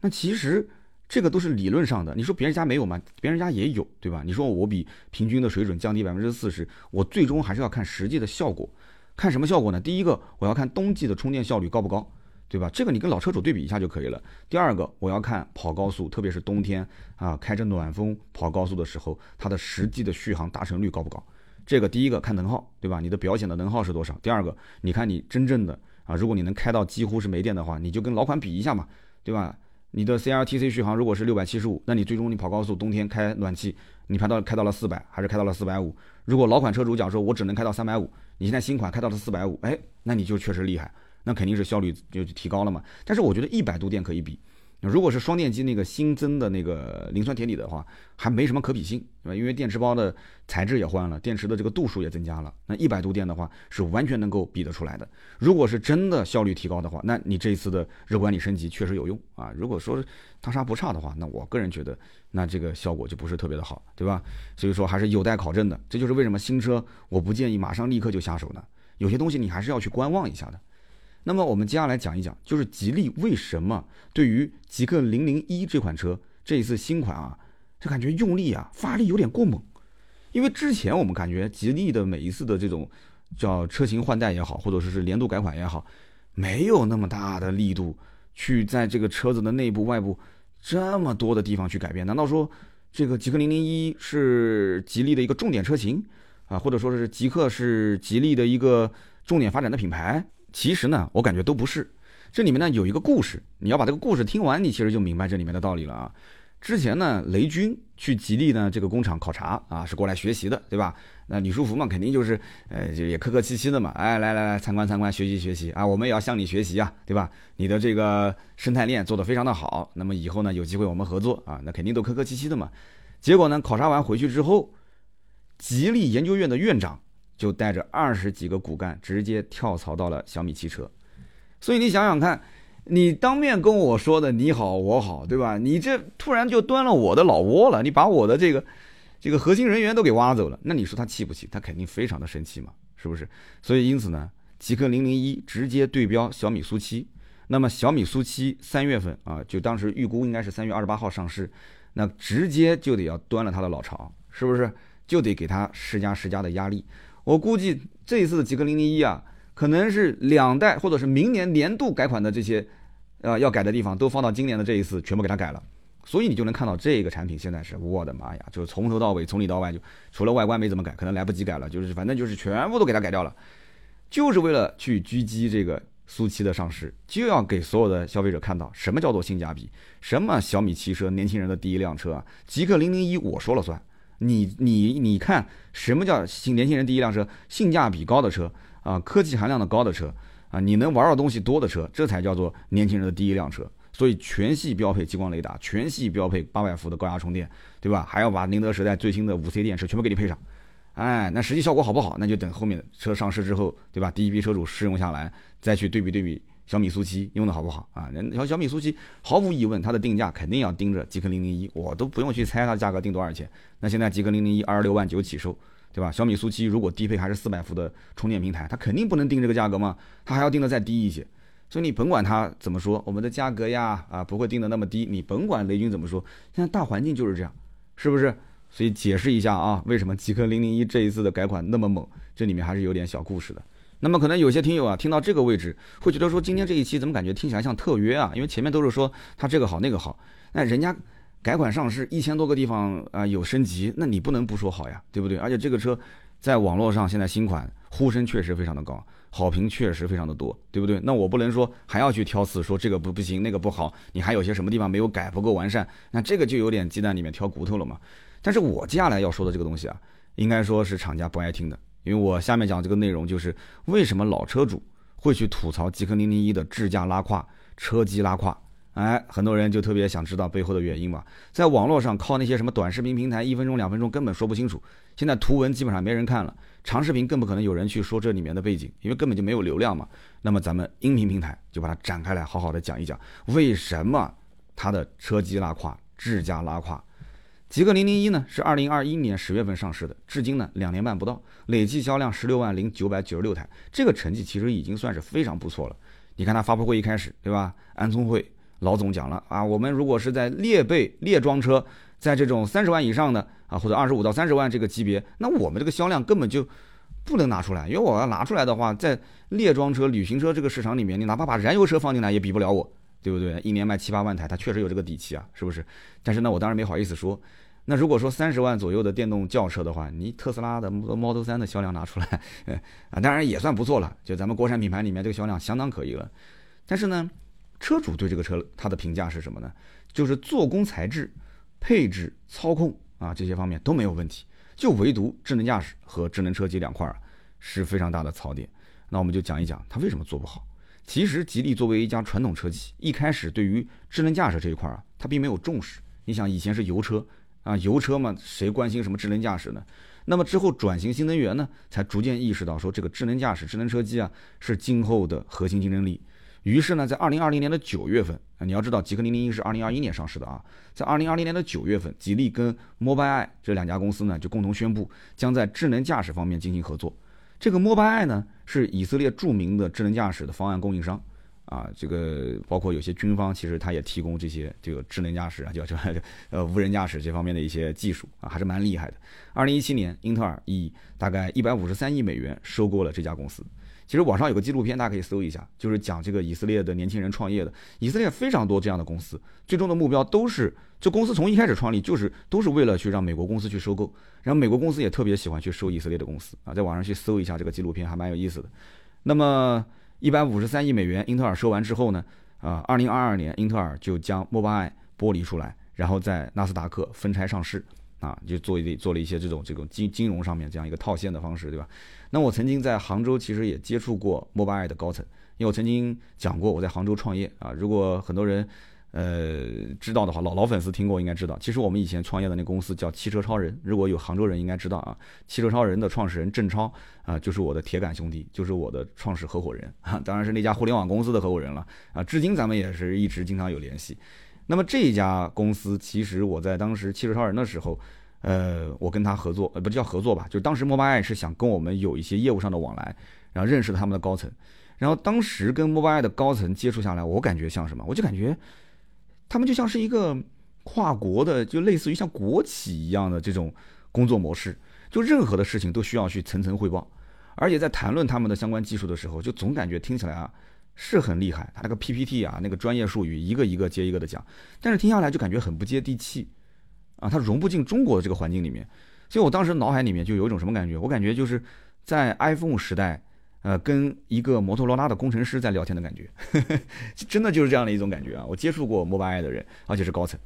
那其实。这个都是理论上的，你说别人家没有吗？别人家也有，对吧？你说我比平均的水准降低百分之四十，我最终还是要看实际的效果。看什么效果呢？第一个，我要看冬季的充电效率高不高，对吧？这个你跟老车主对比一下就可以了。第二个，我要看跑高速，特别是冬天啊，开着暖风跑高速的时候，它的实际的续航达成率高不高？这个第一个看能耗，对吧？你的表显的能耗是多少？第二个，你看你真正的啊，如果你能开到几乎是没电的话，你就跟老款比一下嘛，对吧？你的 C R T C 续航如果是六百七十五，那你最终你跑高速，冬天开暖气，你排到开到了四百，还是开到了四百五？如果老款车主讲说，我只能开到三百五，你现在新款开到了四百五，哎，那你就确实厉害，那肯定是效率就提高了嘛。但是我觉得一百度电可以比。如果是双电机那个新增的那个磷酸铁锂的话，还没什么可比性，对吧？因为电池包的材质也换了，电池的这个度数也增加了。那一百度电的话，是完全能够比得出来的。如果是真的效率提高的话，那你这一次的热管理升级确实有用啊。如果说大差不差的话，那我个人觉得，那这个效果就不是特别的好，对吧？所以说还是有待考证的。这就是为什么新车我不建议马上立刻就下手呢？有些东西你还是要去观望一下的。那么我们接下来讲一讲，就是吉利为什么对于极氪零零一这款车这一次新款啊，就感觉用力啊发力有点过猛。因为之前我们感觉吉利的每一次的这种叫车型换代也好，或者说是年度改款也好，没有那么大的力度去在这个车子的内部外部这么多的地方去改变。难道说这个极氪零零一是吉利的一个重点车型啊，或者说是极氪是吉利的一个重点发展的品牌？其实呢，我感觉都不是。这里面呢有一个故事，你要把这个故事听完，你其实就明白这里面的道理了啊。之前呢，雷军去吉利呢这个工厂考察啊，是过来学习的，对吧？那李书福嘛，肯定就是呃，就也客客气气的嘛，哎，来来来，参观参观，学习学习啊，我们也要向你学习啊，对吧？你的这个生态链做得非常的好，那么以后呢有机会我们合作啊，那肯定都客客气气的嘛。结果呢，考察完回去之后，吉利研究院的院长。就带着二十几个骨干直接跳槽到了小米汽车，所以你想想看，你当面跟我说的你好我好，对吧？你这突然就端了我的老窝了，你把我的这个这个核心人员都给挖走了，那你说他气不气？他肯定非常的生气嘛，是不是？所以因此呢，极氪零零一直接对标小米苏七，那么小米苏七三月份啊，就当时预估应该是三月二十八号上市，那直接就得要端了他的老巢，是不是？就得给他施加施加的压力。我估计这一次的极氪零零一啊，可能是两代或者是明年年度改款的这些，呃，要改的地方都放到今年的这一次全部给它改了，所以你就能看到这个产品现在是我的妈呀，就是从头到尾从里到外就除了外观没怎么改，可能来不及改了，就是反正就是全部都给它改掉了，就是为了去狙击这个苏七的上市，就要给所有的消费者看到什么叫做性价比，什么小米汽车年轻人的第一辆车啊，极氪零零一我说了算。你你你看，什么叫新年轻人第一辆车？性价比高的车啊，科技含量的高的车啊，你能玩的东西多的车，这才叫做年轻人的第一辆车。所以全系标配激光雷达，全系标配八百伏的高压充电，对吧？还要把宁德时代最新的五 C 电池全部给你配上。哎，那实际效果好不好？那就等后面车上市之后，对吧？第一批车主试用下来，再去对比对比。小米苏七用的好不好啊？小小米苏七毫无疑问，它的定价肯定要盯着极氪零零一，我都不用去猜它价格定多少钱。那现在极氪零零一二十六万九起售，对吧？小米苏七如果低配还是四百伏的充电平台，它肯定不能定这个价格嘛，它还要定的再低一些。所以你甭管它怎么说，我们的价格呀啊不会定的那么低。你甭管雷军怎么说，现在大环境就是这样，是不是？所以解释一下啊，为什么极氪零零一这一次的改款那么猛？这里面还是有点小故事的。那么可能有些听友啊，听到这个位置会觉得说，今天这一期怎么感觉听起来像特约啊？因为前面都是说它这个好那个好，那人家改款上市，一千多个地方啊有升级，那你不能不说好呀，对不对？而且这个车在网络上现在新款呼声确实非常的高，好评确实非常的多，对不对？那我不能说还要去挑刺，说这个不不行，那个不好，你还有些什么地方没有改，不够完善，那这个就有点鸡蛋里面挑骨头了嘛。但是我接下来要说的这个东西啊，应该说是厂家不爱听的，因为我下面讲这个内容就是为什么老车主会去吐槽极氪零零一的智驾拉胯、车机拉胯。哎，很多人就特别想知道背后的原因嘛。在网络上靠那些什么短视频平台，一分钟、两分钟根本说不清楚。现在图文基本上没人看了，长视频更不可能有人去说这里面的背景，因为根本就没有流量嘛。那么咱们音频平台就把它展开来，好好的讲一讲为什么它的车机拉胯、智驾拉胯。极氪零零一呢是二零二一年十月份上市的，至今呢两年半不到，累计销量十六万零九百九十六台，这个成绩其实已经算是非常不错了。你看它发布会一开始，对吧？安聪会。老总讲了啊，我们如果是在列备列装车，在这种三十万以上的啊，或者二十五到三十万这个级别，那我们这个销量根本就不能拿出来，因为我要拿出来的话，在列装车、旅行车这个市场里面，你哪怕把燃油车放进来也比不了我，对不对？一年卖七八万台，它确实有这个底气啊，是不是？但是呢，我当然没好意思说。那如果说三十万左右的电动轿车的话，你特斯拉的 Model 3的销量拿出来，啊，当然也算不错了，就咱们国产品牌里面这个销量相当可以了。但是呢？车主对这个车他的评价是什么呢？就是做工材质、配置、操控啊这些方面都没有问题，就唯独智能驾驶和智能车机两块儿是非常大的槽点。那我们就讲一讲它为什么做不好。其实吉利作为一家传统车企，一开始对于智能驾驶这一块儿啊，它并没有重视。你想以前是油车啊，油车嘛，谁关心什么智能驾驶呢？那么之后转型新能源呢，才逐渐意识到说这个智能驾驶、智能车机啊是今后的核心竞争力。于是呢，在二零二零年的九月份啊，你要知道，极氪零零一是二零二一年上市的啊，在二零二零年的九月份，吉利跟 Mobileye 这两家公司呢，就共同宣布将在智能驾驶方面进行合作。这个 Mobileye 呢，是以色列著名的智能驾驶的方案供应商啊，这个包括有些军方，其实他也提供这些这个智能驾驶啊，叫叫 呃无人驾驶这方面的一些技术啊，还是蛮厉害的。二零一七年，英特尔以大概一百五十三亿美元收购了这家公司。其实网上有个纪录片，大家可以搜一下，就是讲这个以色列的年轻人创业的。以色列非常多这样的公司，最终的目标都是，这公司从一开始创立就是都是为了去让美国公司去收购，然后美国公司也特别喜欢去收以色列的公司啊，在网上去搜一下这个纪录片，还蛮有意思的。那么一百五十三亿美元，英特尔收完之后呢，啊，二零二二年英特尔就将 Mobileye 剥离出来，然后在纳斯达克分拆上市。啊，就做一做了一些这种这种金金融上面这样一个套现的方式，对吧？那我曾经在杭州其实也接触过 Mobileye 的高层，因为我曾经讲过我在杭州创业啊。如果很多人呃知道的话，老老粉丝听过应该知道，其实我们以前创业的那公司叫汽车超人。如果有杭州人应该知道啊，汽车超人的创始人郑超啊，就是我的铁杆兄弟，就是我的创始合伙人啊，当然是那家互联网公司的合伙人了啊。至今咱们也是一直经常有联系。那么这家公司，其实我在当时汽车超人的时候，呃，我跟他合作，呃，不叫合作吧，就当时摩拜爱是想跟我们有一些业务上的往来，然后认识他们的高层，然后当时跟摩拜爱的高层接触下来，我感觉像什么？我就感觉他们就像是一个跨国的，就类似于像国企一样的这种工作模式，就任何的事情都需要去层层汇报，而且在谈论他们的相关技术的时候，就总感觉听起来啊。是很厉害，他那个 PPT 啊，那个专业术语一个一个接一个的讲，但是听下来就感觉很不接地气，啊，它融不进中国的这个环境里面，所以我当时脑海里面就有一种什么感觉？我感觉就是在 iPhone 时代，呃，跟一个摩托罗拉的工程师在聊天的感觉，真的就是这样的一种感觉啊！我接触过 Mobileye 的人，而且是高层。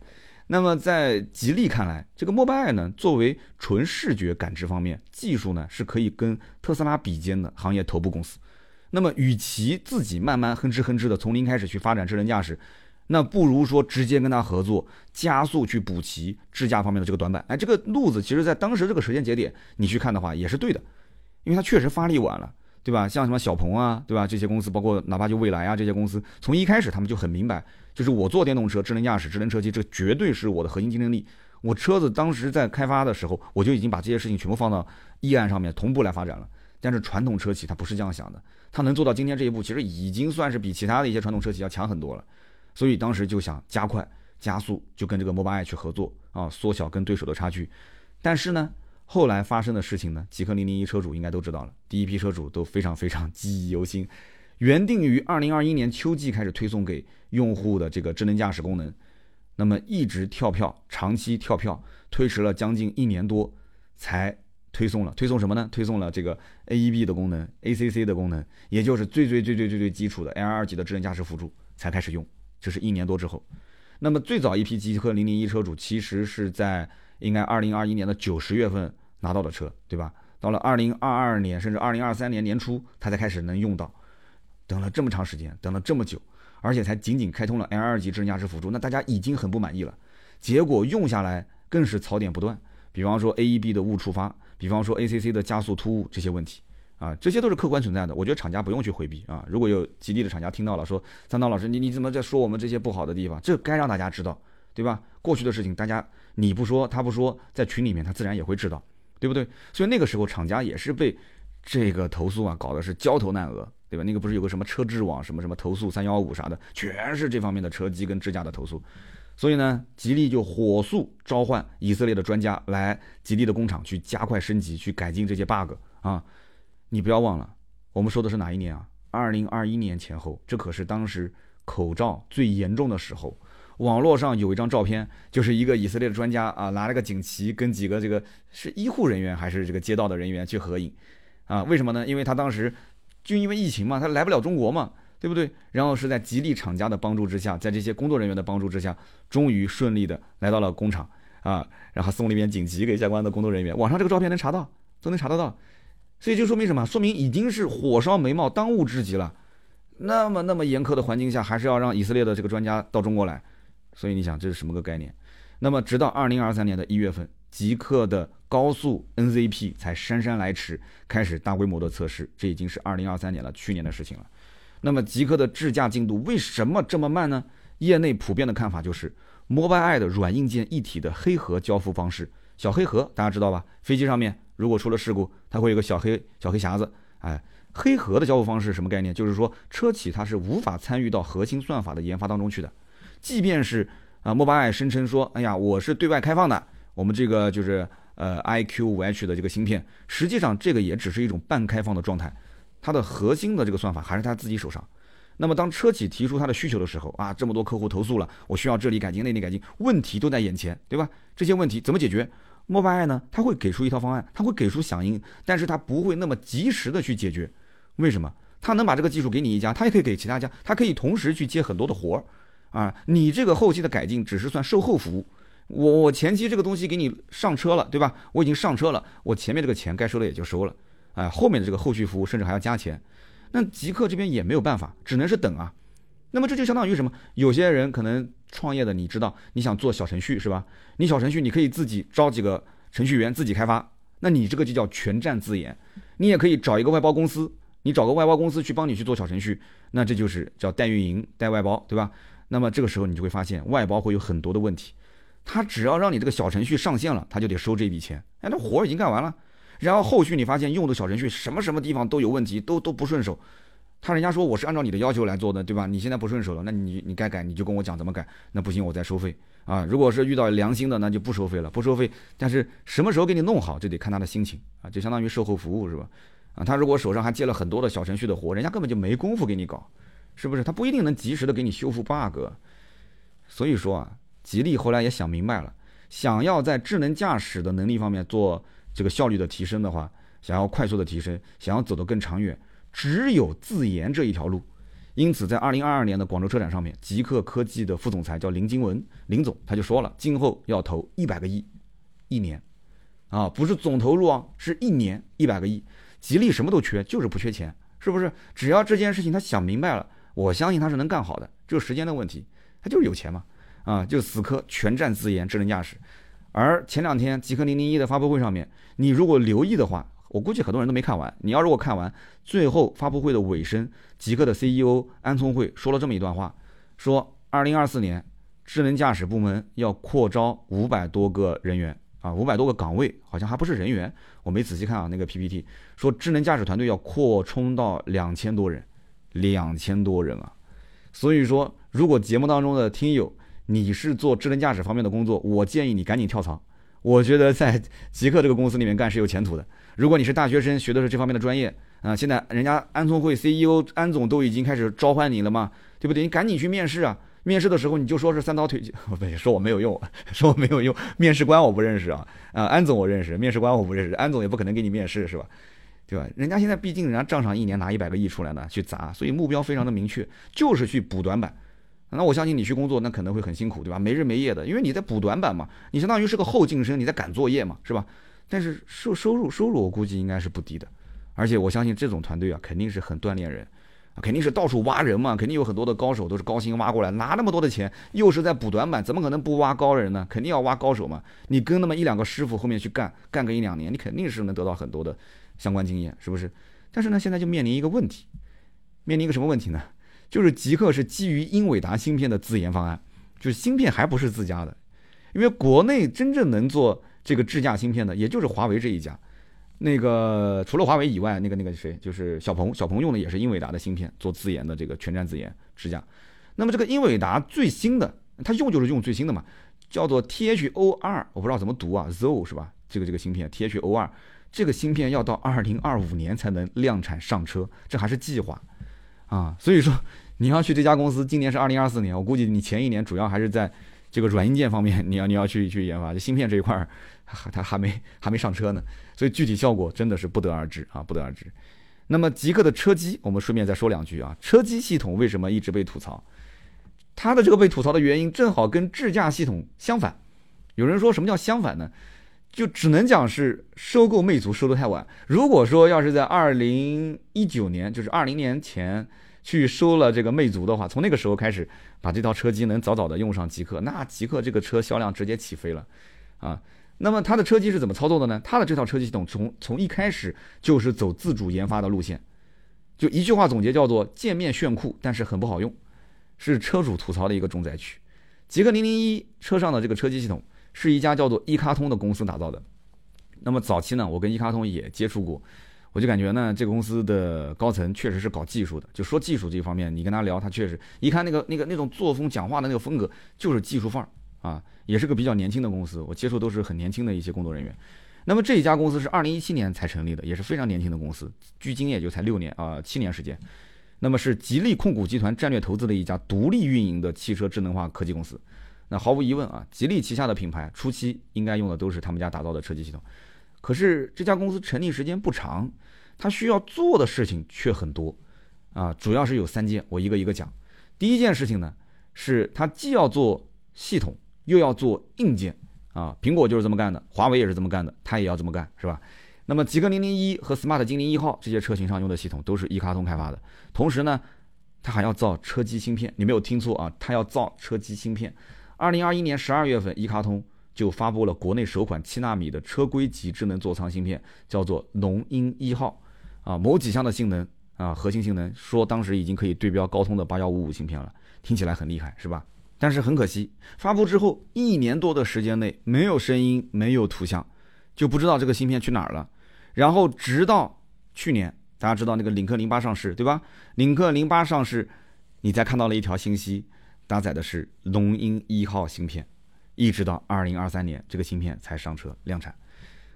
那么在吉利看来，这个 Mobileye 呢，作为纯视觉感知方面技术呢，是可以跟特斯拉比肩的行业头部公司。那么，与其自己慢慢哼哧哼哧的从零开始去发展智能驾驶，那不如说直接跟他合作，加速去补齐智驾方面的这个短板。哎，这个路子其实在当时这个时间节点，你去看的话也是对的，因为它确实发力晚了，对吧？像什么小鹏啊，对吧？这些公司，包括哪怕就蔚来啊这些公司，从一开始他们就很明白，就是我做电动车、智能驾驶、智能车机，这绝对是我的核心竞争力。我车子当时在开发的时候，我就已经把这些事情全部放到议案上面同步来发展了。但是传统车企它不是这样想的。它能做到今天这一步，其实已经算是比其他的一些传统车企要强很多了，所以当时就想加快、加速，就跟这个 Mobileye 去合作啊，缩小跟对手的差距。但是呢，后来发生的事情呢，极氪零零一车主应该都知道了，第一批车主都非常非常记忆犹新。原定于二零二一年秋季开始推送给用户的这个智能驾驶功能，那么一直跳票，长期跳票，推迟了将近一年多，才推送了推送什么呢？推送了这个 AEB 的功能，ACC 的功能，也就是最最最最最最基础的 L2 级的智能驾驶辅助才开始用，这是一年多之后。那么最早一批极客零零一车主其实是在应该二零二一年的九十月份拿到的车，对吧？到了二零二二年甚至二零二三年年初，他才开始能用到，等了这么长时间，等了这么久。而且才仅仅开通了 L2 级智能驾驶辅助，那大家已经很不满意了。结果用下来更是槽点不断，比方说 AEB 的误触发，比方说 ACC 的加速突兀这些问题啊，这些都是客观存在的。我觉得厂家不用去回避啊。如果有吉利的厂家听到了，说三刀老师，你你怎么在说我们这些不好的地方？这该让大家知道，对吧？过去的事情大家你不说他不说，在群里面他自然也会知道，对不对？所以那个时候厂家也是被这个投诉啊搞的是焦头烂额。对吧？那个不是有个什么车质网什么什么投诉三幺五啥的，全是这方面的车机跟支架的投诉。所以呢，吉利就火速召唤以色列的专家来吉利的工厂去加快升级，去改进这些 bug 啊！你不要忘了，我们说的是哪一年啊？二零二一年前后，这可是当时口罩最严重的时候。网络上有一张照片，就是一个以色列的专家啊，拿了个锦旗，跟几个这个是医护人员还是这个街道的人员去合影啊？为什么呢？因为他当时。就因为疫情嘛，他来不了中国嘛，对不对？然后是在吉利厂家的帮助之下，在这些工作人员的帮助之下，终于顺利的来到了工厂啊，然后送了一面锦旗给相关的工作人员。网上这个照片能查到，都能查得到，所以就说明什么？说明已经是火烧眉毛，当务之急了。那么那么严苛的环境下，还是要让以色列的这个专家到中国来。所以你想这是什么个概念？那么直到二零二三年的一月份，极客的。高速 NZP 才姗姗来迟，开始大规模的测试，这已经是二零二三年了，去年的事情了。那么极客的智驾进度为什么这么慢呢？业内普遍的看法就是 Mobileye 的软硬件一体的黑盒交付方式，小黑盒大家知道吧？飞机上面如果出了事故，它会有个小黑小黑匣子，哎，黑盒的交付方式什么概念？就是说车企它是无法参与到核心算法的研发当中去的，即便是啊 Mobileye 声称说，哎呀，我是对外开放的，我们这个就是。呃，iQ 五 H 的这个芯片，实际上这个也只是一种半开放的状态，它的核心的这个算法还是他自己手上。那么当车企提出他的需求的时候啊，这么多客户投诉了，我需要这里改进那里改进，问题都在眼前，对吧？这些问题怎么解决？Mobileye 呢？他会给出一套方案，他会给出响应，但是他不会那么及时的去解决。为什么？他能把这个技术给你一家，他也可以给其他家，他可以同时去接很多的活儿啊。你这个后期的改进只是算售后服务。我我前期这个东西给你上车了，对吧？我已经上车了，我前面这个钱该收的也就收了，哎，后面的这个后续服务甚至还要加钱，那极客这边也没有办法，只能是等啊。那么这就相当于什么？有些人可能创业的，你知道，你想做小程序是吧？你小程序你可以自己招几个程序员自己开发，那你这个就叫全站自研。你也可以找一个外包公司，你找个外包公司去帮你去做小程序，那这就是叫代运营、代外包，对吧？那么这个时候你就会发现外包会有很多的问题。他只要让你这个小程序上线了，他就得收这笔钱。哎，那活儿已经干完了，然后后续你发现用的小程序什么什么地方都有问题，都都不顺手。他人家说我是按照你的要求来做的，对吧？你现在不顺手了，那你你该改你就跟我讲怎么改。那不行，我再收费啊。如果是遇到良心的，那就不收费了，不收费。但是什么时候给你弄好，就得看他的心情啊，就相当于售后服务是吧？啊，他如果手上还接了很多的小程序的活，人家根本就没工夫给你搞，是不是？他不一定能及时的给你修复 bug。所以说啊。吉利后来也想明白了，想要在智能驾驶的能力方面做这个效率的提升的话，想要快速的提升，想要走得更长远，只有自研这一条路。因此，在二零二二年的广州车展上面，极客科技的副总裁叫林金文，林总他就说了，今后要投一百个亿，一年，啊，不是总投入啊，是一年一百个亿。吉利什么都缺，就是不缺钱，是不是？只要这件事情他想明白了，我相信他是能干好的，就是时间的问题，他就是有钱嘛。啊，就死磕全站自研智能驾驶，而前两天极客零零一的发布会上面，你如果留意的话，我估计很多人都没看完。你要如果看完，最后发布会的尾声，极客的 CEO 安聪慧说了这么一段话，说二零二四年智能驾驶部门要扩招五百多个人员啊，五百多个岗位，好像还不是人员，我没仔细看啊那个 PPT，说智能驾驶团队要扩充到两千多人，两千多人啊，所以说如果节目当中的听友。你是做智能驾驶方面的工作，我建议你赶紧跳槽。我觉得在极客这个公司里面干是有前途的。如果你是大学生，学的是这方面的专业啊，现在人家安聪会 CEO 安总都已经开始召唤你了嘛，对不对？你赶紧去面试啊！面试的时候你就说是三刀腿，不说我没有用，说我没有用。面试官我不认识啊，啊，安总我认识，面试官我不认识，安总也不可能给你面试是吧？对吧？人家现在毕竟人家账上一年拿一百个亿出来呢，去砸，所以目标非常的明确，就是去补短板。那我相信你去工作，那可能会很辛苦，对吧？没日没夜的，因为你在补短板嘛，你相当于是个后晋升，你在赶作业嘛，是吧？但是收收入收入我估计应该是不低的，而且我相信这种团队啊，肯定是很锻炼人，肯定是到处挖人嘛，肯定有很多的高手都是高薪挖过来，拿那么多的钱，又是在补短板，怎么可能不挖高人呢？肯定要挖高手嘛。你跟那么一两个师傅后面去干，干个一两年，你肯定是能得到很多的相关经验，是不是？但是呢，现在就面临一个问题，面临一个什么问题呢？就是极客是基于英伟达芯片的自研方案，就是芯片还不是自家的，因为国内真正能做。这个智驾芯片的，也就是华为这一家，那个除了华为以外，那个那个谁，就是小鹏，小鹏用的也是英伟达的芯片做自研的这个全站自研智驾。那么这个英伟达最新的，它用就是用最新的嘛，叫做 T H O 二，我不知道怎么读啊，ZO 是吧？这个这个芯片 T H O 二，这个芯片要到二零二五年才能量产上车，这还是计划啊。所以说你要去这家公司，今年是二零二四年，我估计你前一年主要还是在这个软硬件方面，你要你要去去研发这芯片这一块儿。它还没还没上车呢，所以具体效果真的是不得而知啊，不得而知。那么极客的车机，我们顺便再说两句啊。车机系统为什么一直被吐槽？它的这个被吐槽的原因正好跟智驾系统相反。有人说什么叫相反呢？就只能讲是收购魅族收得太晚。如果说要是在二零一九年，就是二零年前去收了这个魅族的话，从那个时候开始把这套车机能早早的用上极客，那极客这个车销量直接起飞了啊。那么它的车机是怎么操作的呢？它的这套车机系统从从一开始就是走自主研发的路线，就一句话总结叫做界面炫酷，但是很不好用，是车主吐槽的一个重灾区。极客零零一车上的这个车机系统是一家叫做一卡通的公司打造的。那么早期呢，我跟一卡通也接触过，我就感觉呢，这个公司的高层确实是搞技术的，就说技术这一方面，你跟他聊，他确实一看那个那个那种作风、讲话的那个风格，就是技术范儿啊。也是个比较年轻的公司，我接触都是很年轻的一些工作人员。那么这一家公司是二零一七年才成立的，也是非常年轻的公司，距今也就才六年啊七年时间。那么是吉利控股集团战略投资的一家独立运营的汽车智能化科技公司。那毫无疑问啊，吉利旗下的品牌初期应该用的都是他们家打造的车机系统。可是这家公司成立时间不长，它需要做的事情却很多啊，主要是有三件，我一个一个讲。第一件事情呢，是它既要做系统。又要做硬件啊，苹果就是这么干的，华为也是这么干的，它也要这么干，是吧？那么极客零零一和 smart 精灵一号这些车型上用的系统都是一卡通开发的，同时呢，它还要造车机芯片，你没有听错啊，它要造车机芯片。二零二一年十二月份，一卡通就发布了国内首款七纳米的车规级智能座舱芯片，叫做龙鹰一号啊，某几项的性能啊，核心性能说当时已经可以对标高通的八幺五五芯片了，听起来很厉害，是吧？但是很可惜，发布之后一年多的时间内没有声音，没有图像，就不知道这个芯片去哪儿了。然后直到去年，大家知道那个领克零八上市，对吧？领克零八上市，你才看到了一条信息，搭载的是龙鹰一号芯片，一直到二零二三年这个芯片才上车量产。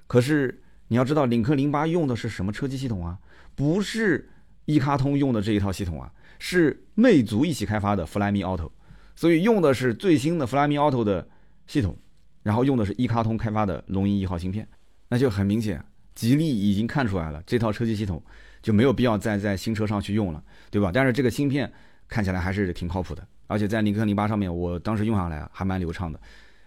可是你要知道，领克零八用的是什么车机系统啊？不是一卡通用的这一套系统啊，是魅族一起开发的 Flyme Auto。所以用的是最新的 Flyme Auto 的系统，然后用的是一卡通开发的龙鹰一号芯片，那就很明显，吉利已经看出来了，这套车机系统就没有必要再在新车上去用了，对吧？但是这个芯片看起来还是挺靠谱的，而且在领克零八上面，我当时用下来还蛮流畅的。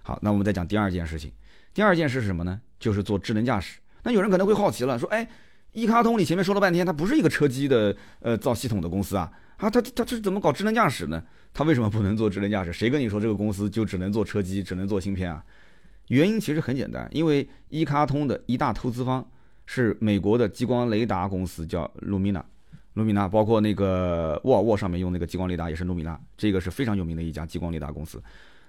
好，那我们再讲第二件事情，第二件事是什么呢？就是做智能驾驶。那有人可能会好奇了，说，哎，一卡通你前面说了半天，它不是一个车机的呃造系统的公司啊？啊，它它这怎么搞智能驾驶呢？它为什么不能做智能驾驶？谁跟你说这个公司就只能做车机，只能做芯片啊？原因其实很简单，因为一卡通的一大投资方是美国的激光雷达公司，叫 Lumina 卢米纳包括那个沃尔沃上面用那个激光雷达也是卢米纳，这个是非常有名的一家激光雷达公司。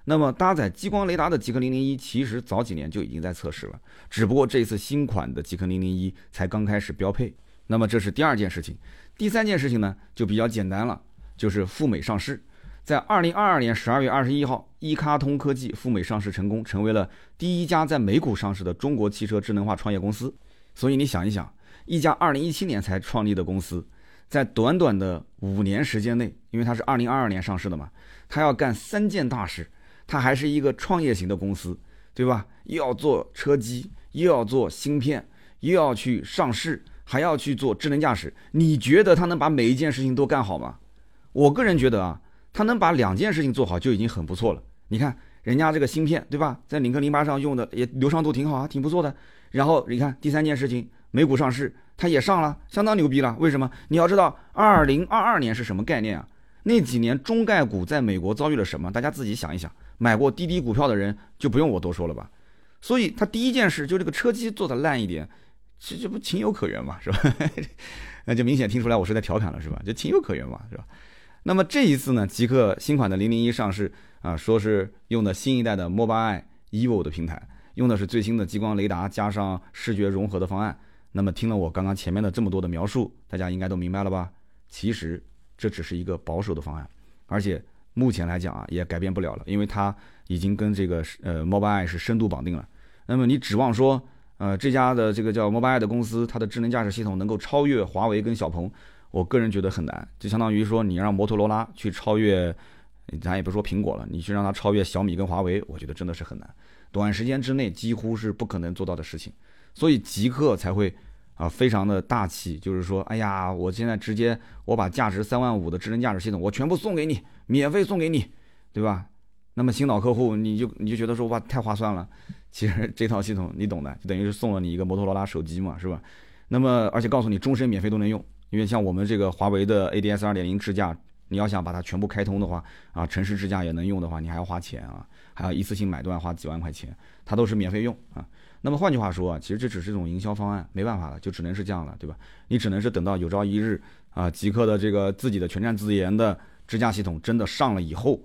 那么搭载激光雷达的极客零零一，其实早几年就已经在测试了，只不过这次新款的极客零零一才刚开始标配。那么这是第二件事情。第三件事情呢，就比较简单了，就是赴美上市。在二零二二年十二月二十一号，一卡通科技赴美上市成功，成为了第一家在美股上市的中国汽车智能化创业公司。所以你想一想，一家二零一七年才创立的公司，在短短的五年时间内，因为它是二零二二年上市的嘛，它要干三件大事。它还是一个创业型的公司，对吧？又要做车机，又要做芯片，又要去上市，还要去做智能驾驶。你觉得它能把每一件事情都干好吗？我个人觉得啊，它能把两件事情做好就已经很不错了。你看人家这个芯片，对吧？在领克零八上用的也流畅度挺好啊，挺不错的。然后你看第三件事情，美股上市，它也上了，相当牛逼了。为什么？你要知道，二零二二年是什么概念啊？那几年中概股在美国遭遇了什么？大家自己想一想。买过滴滴股票的人就不用我多说了吧。所以他第一件事就这个车机做的烂一点，这这不情有可原嘛，是吧？那就明显听出来我是在调侃了，是吧？就情有可原嘛，是吧？那么这一次呢，极客新款的零零一上市啊，说是用的新一代的 Mobileye Evo 的平台，用的是最新的激光雷达加上视觉融合的方案。那么听了我刚刚前面的这么多的描述，大家应该都明白了吧？其实这只是一个保守的方案，而且目前来讲啊，也改变不了了，因为它已经跟这个呃 Mobileye 是深度绑定了。那么你指望说，呃这家的这个叫 Mobileye 的公司，它的智能驾驶系统能够超越华为跟小鹏，我个人觉得很难。就相当于说你让摩托罗拉去超越，咱也不说苹果了，你去让它超越小米跟华为，我觉得真的是很难，短时间之内几乎是不可能做到的事情。所以极客才会。啊，非常的大气，就是说，哎呀，我现在直接我把价值三万五的智能驾驶系统，我全部送给你，免费送给你，对吧？那么新老客户，你就你就觉得说哇，太划算了。其实这套系统你懂的，就等于是送了你一个摩托罗拉手机嘛，是吧？那么而且告诉你终身免费都能用，因为像我们这个华为的 ADS 二点零支架，你要想把它全部开通的话，啊，城市支架也能用的话，你还要花钱啊，还要一次性买断花几万块钱，它都是免费用啊。那么换句话说啊，其实这只是一种营销方案，没办法了，就只能是这样了，对吧？你只能是等到有朝一日啊，极客的这个自己的全站自研的支架系统真的上了以后，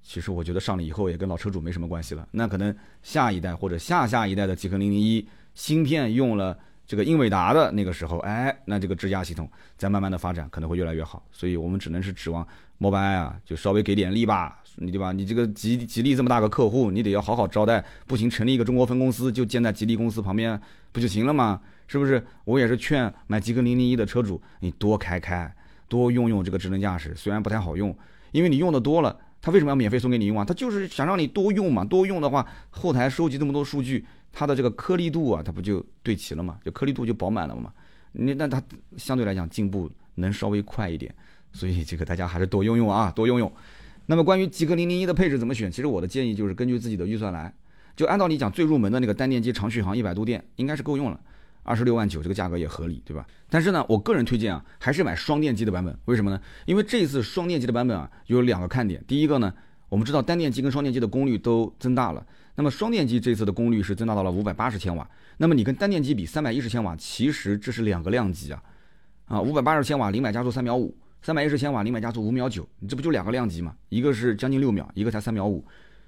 其实我觉得上了以后也跟老车主没什么关系了。那可能下一代或者下下一代的极客零零一芯片用了这个英伟达的那个时候，哎，那这个支架系统在慢慢的发展，可能会越来越好。所以我们只能是指望 Mobileye 啊，就稍微给点力吧。你对吧？你这个吉吉利这么大个客户，你得要好好招待，不行成立一个中国分公司，就建在吉利公司旁边不就行了吗？是不是？我也是劝买极客零零一的车主，你多开开，多用用这个智能驾驶，虽然不太好用，因为你用的多了，他为什么要免费送给你用啊？他就是想让你多用嘛，多用的话，后台收集这么多数据，它的这个颗粒度啊，它不就对齐了嘛？就颗粒度就饱满了嘛？你那它相对来讲进步能稍微快一点，所以这个大家还是多用用啊，多用用。那么关于极氪零零一的配置怎么选？其实我的建议就是根据自己的预算来，就按道理讲，最入门的那个单电机长续航一百度电应该是够用了，二十六万九这个价格也合理，对吧？但是呢，我个人推荐啊，还是买双电机的版本。为什么呢？因为这一次双电机的版本啊，有两个看点。第一个呢，我们知道单电机跟双电机的功率都增大了，那么双电机这次的功率是增大到了五百八十千瓦，那么你跟单电机比三百一十千瓦，其实这是两个量级啊，啊，五百八十千瓦零百加速三秒五。三百一十千瓦零百加速五秒九，你这不就两个量级吗？一个是将近六秒，一个才三秒五。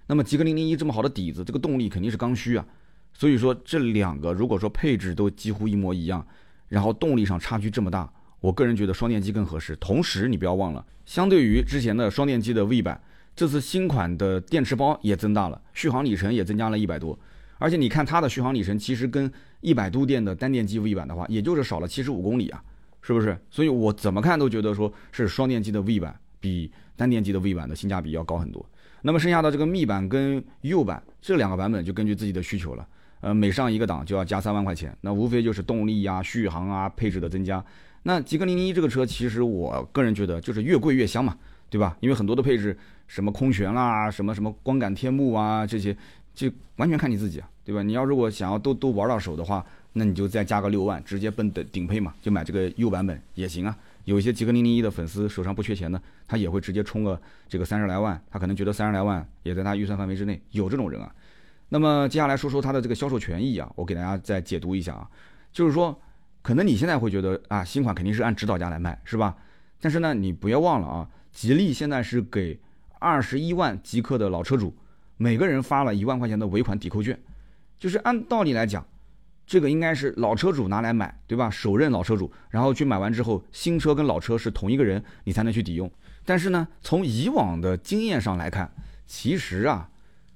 那么极氪零零一这么好的底子，这个动力肯定是刚需啊。所以说这两个如果说配置都几乎一模一样，然后动力上差距这么大，我个人觉得双电机更合适。同时你不要忘了，相对于之前的双电机的 V 版，这次新款的电池包也增大了，续航里程也增加了一百多。而且你看它的续航里程，其实跟一百度电的单电机 V 版的话，也就是少了七十五公里啊。是不是？所以我怎么看都觉得说是双电机的 V 版比单电机的 V 版的性价比要高很多。那么剩下的这个密版跟 U 版这两个版本就根据自己的需求了。呃，每上一个档就要加三万块钱，那无非就是动力啊、续航啊、配置的增加。那极氪零零一这个车，其实我个人觉得就是越贵越香嘛，对吧？因为很多的配置，什么空悬啦、什么什么光感天幕啊这些，就完全看你自己啊，对吧？你要如果想要都都玩到手的话。那你就再加个六万，直接奔的顶配嘛，就买这个 U 版本也行啊。有一些极客零零一的粉丝手上不缺钱的，他也会直接充个这个三十来万，他可能觉得三十来万也在他预算范围之内，有这种人啊。那么接下来说说它的这个销售权益啊，我给大家再解读一下啊，就是说，可能你现在会觉得啊，新款肯定是按指导价来卖，是吧？但是呢，你不要忘了啊，吉利现在是给二十一万极客的老车主每个人发了一万块钱的尾款抵扣券，就是按道理来讲。这个应该是老车主拿来买，对吧？首任老车主，然后去买完之后，新车跟老车是同一个人，你才能去抵用。但是呢，从以往的经验上来看，其实啊，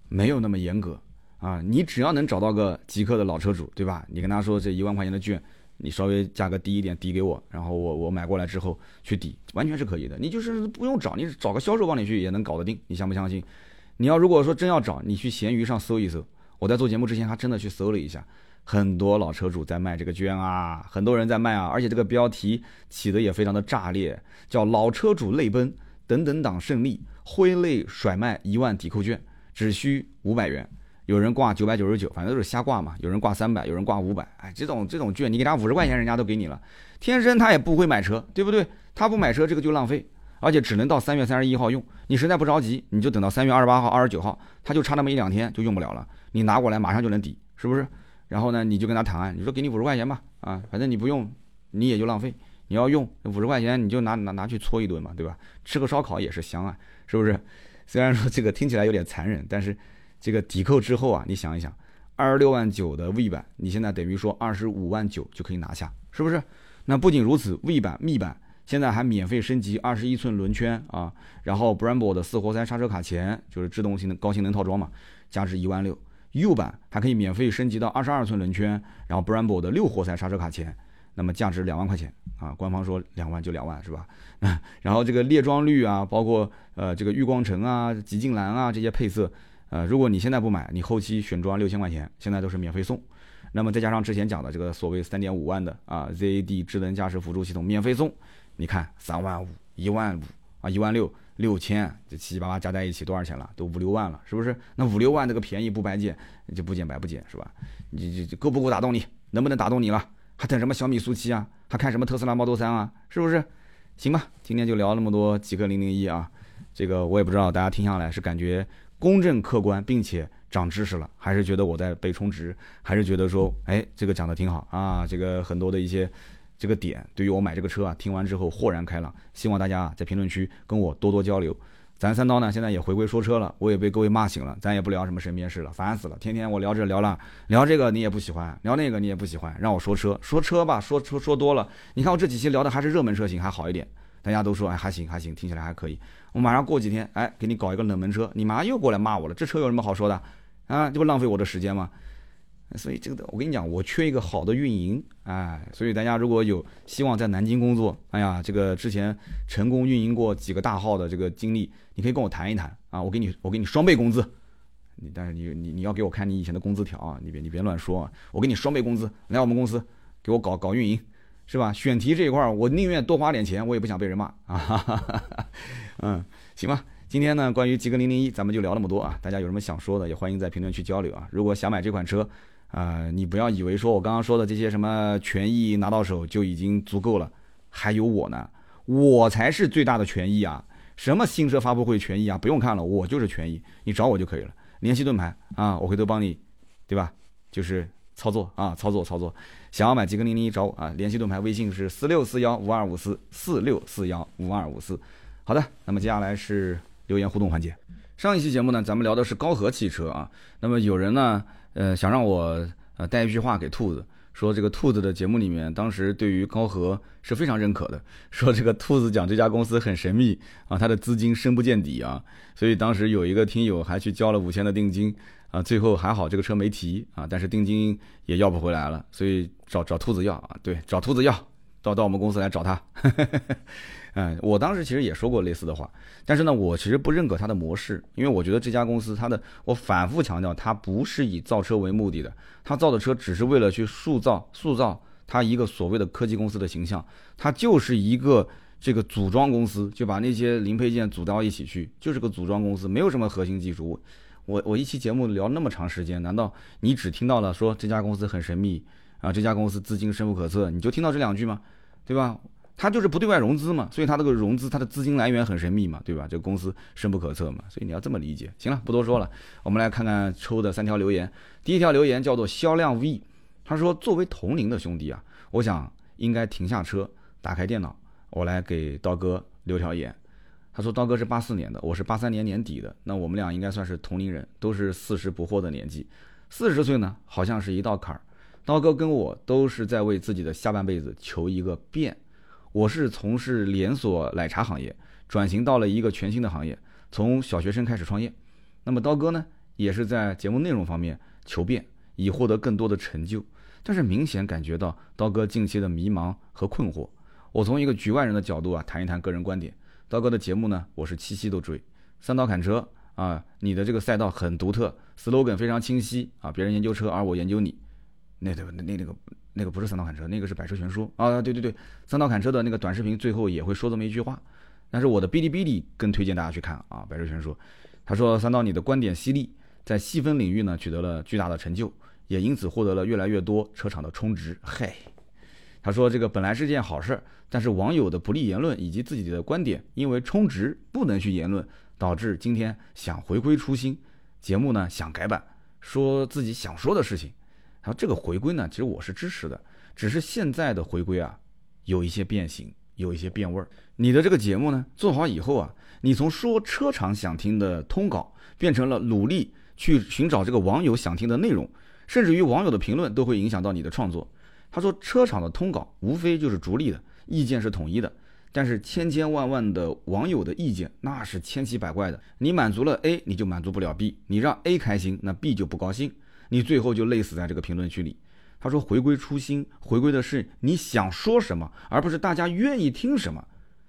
没有那么严格啊。你只要能找到个极客的老车主，对吧？你跟他说这一万块钱的券，你稍微价格低一点抵给我，然后我我买过来之后去抵，完全是可以的。你就是不用找，你找个销售帮你去也能搞得定，你相不相信？你要如果说真要找，你去闲鱼上搜一搜。我在做节目之前还真的去搜了一下，很多老车主在卖这个券啊，很多人在卖啊，而且这个标题起的也非常的炸裂，叫“老车主泪奔，等等党胜利，挥泪甩卖一万抵扣券，只需五百元”。有人挂九百九十九，反正都是瞎挂嘛。有人挂三百，有人挂五百。哎，这种这种券，你给他五十块钱，人家都给你了。天生他也不会买车，对不对？他不买车，这个就浪费，而且只能到三月三十一号用。你实在不着急，你就等到三月二十八号、二十九号，他就差那么一两天就用不了了。你拿过来马上就能抵，是不是？然后呢，你就跟他谈，你说给你五十块钱吧，啊，反正你不用，你也就浪费。你要用五十块钱，你就拿拿拿去搓一顿嘛，对吧？吃个烧烤也是香啊，是不是？虽然说这个听起来有点残忍，但是。这个抵扣之后啊，你想一想，二十六万九的 V 版，你现在等于说二十五万九就可以拿下，是不是？那不仅如此，V 版、密版现在还免费升级二十一寸轮圈啊，然后 Brembo 的四活塞刹车卡钳，就是制动性能高性能套装嘛，价值一万六。U 版还可以免费升级到二十二寸轮圈，然后 Brembo 的六活塞刹车卡钳，那么价值两万块钱啊，官方说两万就两万是吧？然后这个列装绿啊，包括呃这个玉光橙啊、极净蓝啊这些配色。呃，如果你现在不买，你后期选装六千块钱，现在都是免费送。那么再加上之前讲的这个所谓三点五万的啊 ZAD 智能驾驶辅助系统免费送，你看三万五、一万五啊、一万六、六千，这七七八八加在一起多少钱了？都五六万了，是不是？那五六万这个便宜不白捡，就不捡白不捡，是吧？你这够不够打动你？能不能打动你了？还等什么小米速七啊？还看什么特斯拉 Model 三啊？是不是？行吧，今天就聊那么多极客零零一啊，这个我也不知道大家听下来是感觉。公正客观，并且长知识了，还是觉得我在被充值，还是觉得说，哎，这个讲的挺好啊，这个很多的一些这个点，对于我买这个车啊，听完之后豁然开朗。希望大家啊在评论区跟我多多交流。咱三刀呢，现在也回归说车了，我也被各位骂醒了，咱也不聊什么身边事了，烦死了，天天我聊这聊那，聊这个你也不喜欢，聊那个你也不喜欢，让我说车，说车吧，说说说多了，你看我这几期聊的还是热门车型，还好一点，大家都说哎还行还行，听起来还可以。我马上过几天，哎，给你搞一个冷门车，你马上又过来骂我了。这车有什么好说的？啊，这不浪费我的时间吗？所以这个，我跟你讲，我缺一个好的运营，哎，所以大家如果有希望在南京工作，哎呀，这个之前成功运营过几个大号的这个经历，你可以跟我谈一谈啊，我给你，我给你双倍工资。你但是你你你要给我看你以前的工资条啊，你别你别乱说啊，我给你双倍工资，来我们公司给我搞搞运营。是吧？选题这一块儿，我宁愿多花点钱，我也不想被人骂啊。嗯，行吧。今天呢，关于极客零零一，咱们就聊那么多啊。大家有什么想说的，也欢迎在评论区交流啊。如果想买这款车啊，你不要以为说我刚刚说的这些什么权益拿到手就已经足够了，还有我呢，我才是最大的权益啊。什么新车发布会权益啊，不用看了，我就是权益，你找我就可以了。联系盾牌啊，我回头帮你，对吧？就是操作啊，操作操作。想要买极客零零一找我啊，联系盾牌微信是四六四幺五二五四四六四幺五二五四。好的，那么接下来是留言互动环节。上一期节目呢，咱们聊的是高和汽车啊。那么有人呢，呃，想让我呃带一句话给兔子，说这个兔子的节目里面，当时对于高和是非常认可的，说这个兔子讲这家公司很神秘啊，他的资金深不见底啊，所以当时有一个听友还去交了五千的定金。啊，最后还好这个车没提啊，但是定金也要不回来了，所以找找兔子要啊，对，找兔子要，到到我们公司来找他。嗯，我当时其实也说过类似的话，但是呢，我其实不认可他的模式，因为我觉得这家公司它的，我反复强调，它不是以造车为目的的，它造的车只是为了去塑造塑造它一个所谓的科技公司的形象，它就是一个这个组装公司，就把那些零配件组到一起去，就是个组装公司，没有什么核心技术。我我一期节目聊那么长时间，难道你只听到了说这家公司很神秘啊？这家公司资金深不可测，你就听到这两句吗？对吧？它就是不对外融资嘛，所以它这个融资它的资金来源很神秘嘛，对吧？这个公司深不可测嘛，所以你要这么理解。行了，不多说了，我们来看看抽的三条留言。第一条留言叫做销量 V，他说作为同龄的兄弟啊，我想应该停下车，打开电脑，我来给刀哥留条言。他说：“刀哥是八四年的，我是八三年年底的，那我们俩应该算是同龄人，都是四十不惑的年纪。四十岁呢，好像是一道坎儿。刀哥跟我都是在为自己的下半辈子求一个变。我是从事连锁奶茶行业，转型到了一个全新的行业，从小学生开始创业。那么刀哥呢，也是在节目内容方面求变，以获得更多的成就。但是明显感觉到刀哥近期的迷茫和困惑。我从一个局外人的角度啊，谈一谈个人观点。刀哥的节目呢，我是七夕都追。三刀砍车啊，你的这个赛道很独特，slogan 非常清晰啊，别人研究车，而我研究你。那对那那那个那个不是三刀砍车，那个是百车全书啊，对对对，三刀砍车的那个短视频最后也会说这么一句话。但是我的哔哩哔哩更推荐大家去看啊，百车全书。他说三刀你的观点犀利，在细分领域呢取得了巨大的成就，也因此获得了越来越多车厂的充值。嘿，他说这个本来是件好事，但是网友的不利言论以及自己的观点，因为充值不能去言论，导致今天想回归初心，节目呢想改版，说自己想说的事情。他说这个回归呢，其实我是支持的，只是现在的回归啊，有一些变形，有一些变味儿。你的这个节目呢做好以后啊。你从说车厂想听的通稿，变成了努力去寻找这个网友想听的内容，甚至于网友的评论都会影响到你的创作。他说，车厂的通稿无非就是逐利的，意见是统一的，但是千千万万的网友的意见那是千奇百怪的。你满足了 A，你就满足不了 B；你让 A 开心，那 B 就不高兴，你最后就累死在这个评论区里。他说，回归初心，回归的是你想说什么，而不是大家愿意听什么，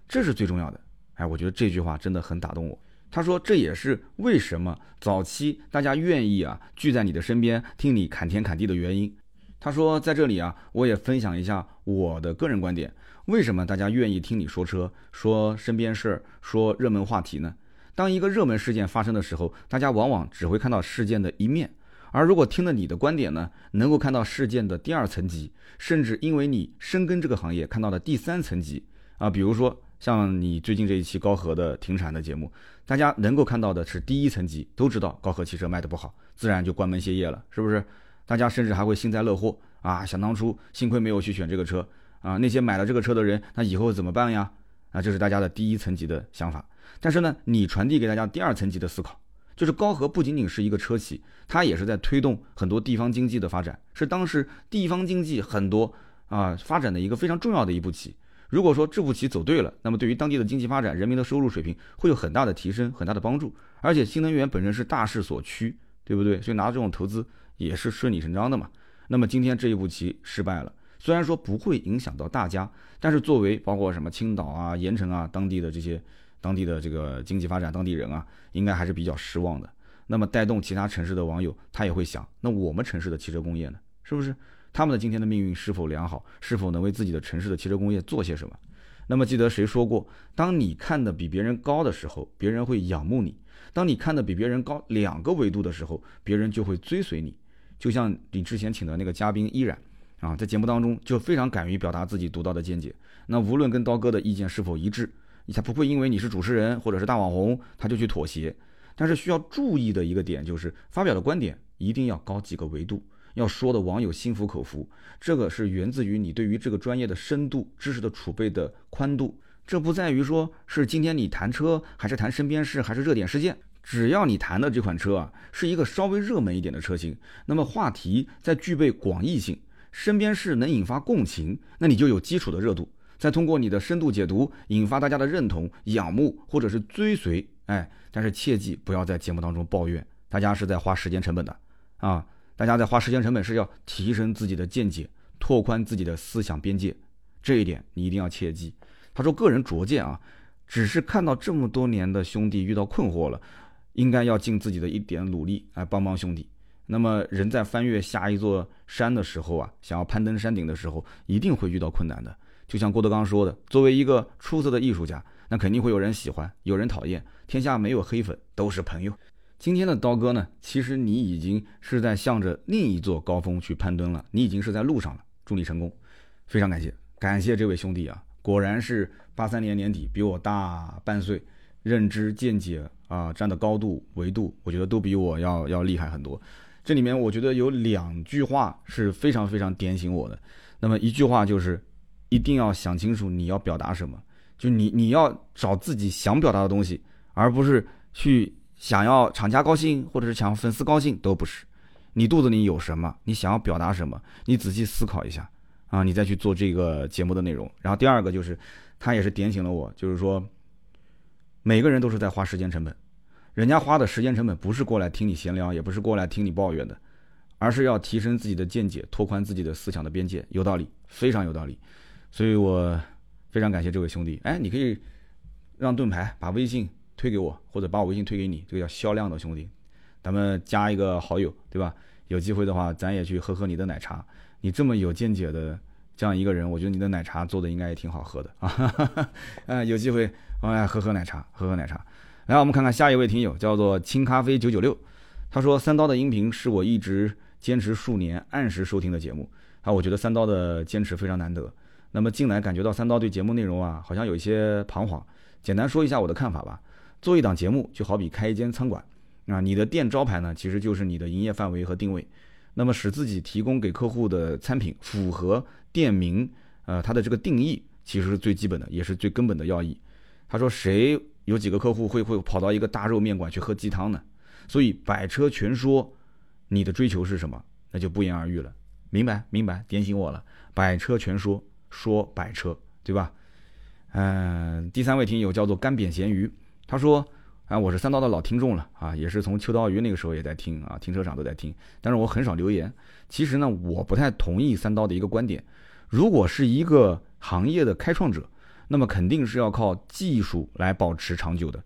这是最重要的。哎，我觉得这句话真的很打动我。他说，这也是为什么早期大家愿意啊聚在你的身边听你侃天侃地的原因。他说，在这里啊，我也分享一下我的个人观点。为什么大家愿意听你说车、说身边事儿、说热门话题呢？当一个热门事件发生的时候，大家往往只会看到事件的一面，而如果听了你的观点呢，能够看到事件的第二层级，甚至因为你深耕这个行业，看到了第三层级啊，比如说。像你最近这一期高和的停产的节目，大家能够看到的是第一层级，都知道高和汽车卖的不好，自然就关门歇业了，是不是？大家甚至还会幸灾乐祸啊！想当初幸亏没有去选这个车啊！那些买了这个车的人，那以后怎么办呀？啊，这是大家的第一层级的想法。但是呢，你传递给大家第二层级的思考，就是高和不仅仅是一个车企，它也是在推动很多地方经济的发展，是当时地方经济很多啊发展的一个非常重要的一步棋。如果说这步棋走对了，那么对于当地的经济发展、人民的收入水平会有很大的提升、很大的帮助。而且新能源本身是大势所趋，对不对？所以拿这种投资也是顺理成章的嘛。那么今天这一步棋失败了，虽然说不会影响到大家，但是作为包括什么青岛啊、盐城啊当地的这些当地的这个经济发展、当地人啊，应该还是比较失望的。那么带动其他城市的网友，他也会想：那我们城市的汽车工业呢？是不是？他们的今天的命运是否良好？是否能为自己的城市的汽车工业做些什么？那么记得谁说过？当你看的比别人高的时候，别人会仰慕你；当你看的比别人高两个维度的时候，别人就会追随你。就像你之前请的那个嘉宾依然啊，在节目当中就非常敢于表达自己独到的见解。那无论跟刀哥的意见是否一致，他不会因为你是主持人或者是大网红，他就去妥协。但是需要注意的一个点就是，发表的观点一定要高几个维度。要说的网友心服口服，这个是源自于你对于这个专业的深度知识的储备的宽度。这不在于说是今天你谈车，还是谈身边事，还是热点事件。只要你谈的这款车啊，是一个稍微热门一点的车型，那么话题在具备广义性，身边事能引发共情，那你就有基础的热度。再通过你的深度解读，引发大家的认同、仰慕或者是追随。哎，但是切记不要在节目当中抱怨，大家是在花时间成本的啊。大家在花时间成本是要提升自己的见解，拓宽自己的思想边界，这一点你一定要切记。他说个人拙见啊，只是看到这么多年的兄弟遇到困惑了，应该要尽自己的一点努力来帮帮兄弟。那么人在翻越下一座山的时候啊，想要攀登山顶的时候，一定会遇到困难的。就像郭德纲说的，作为一个出色的艺术家，那肯定会有人喜欢，有人讨厌，天下没有黑粉，都是朋友。今天的刀哥呢，其实你已经是在向着另一座高峰去攀登了，你已经是在路上了。祝你成功，非常感谢，感谢这位兄弟啊，果然是八三年年底，比我大半岁，认知见解啊，站的高度维度，我觉得都比我要要厉害很多。这里面我觉得有两句话是非常非常点醒我的。那么一句话就是，一定要想清楚你要表达什么，就你你要找自己想表达的东西，而不是去。想要厂家高兴，或者是想要粉丝高兴，都不是。你肚子里有什么，你想要表达什么，你仔细思考一下啊，你再去做这个节目的内容。然后第二个就是，他也是点醒了我，就是说，每个人都是在花时间成本，人家花的时间成本不是过来听你闲聊，也不是过来听你抱怨的，而是要提升自己的见解，拓宽自己的思想的边界，有道理，非常有道理。所以我非常感谢这位兄弟。哎，你可以让盾牌把微信推给我，或者把我微信推给你，这个叫销量的兄弟，咱们加一个好友，对吧？有机会的话，咱也去喝喝你的奶茶。你这么有见解的这样一个人，我觉得你的奶茶做的应该也挺好喝的啊。嗯，有机会哎喝喝奶茶，喝喝奶茶。来，我们看看下一位听友，叫做清咖啡九九六，他说三刀的音频是我一直坚持数年按时收听的节目啊，我觉得三刀的坚持非常难得。那么近来感觉到三刀对节目内容啊，好像有一些彷徨。简单说一下我的看法吧。做一档节目就好比开一间餐馆啊，你的店招牌呢其实就是你的营业范围和定位。那么使自己提供给客户的餐品符合店名，呃，它的这个定义其实是最基本的，也是最根本的要义。他说谁有几个客户会会跑到一个大肉面馆去喝鸡汤呢？所以百车全说，你的追求是什么？那就不言而喻了。明白明白，点醒我了。百车全说，说百车，对吧？嗯，第三位听友叫做干扁咸鱼，他说。啊，我是三刀的老听众了啊，也是从秋刀鱼那个时候也在听啊，停车场都在听。但是我很少留言。其实呢，我不太同意三刀的一个观点。如果是一个行业的开创者，那么肯定是要靠技术来保持长久的。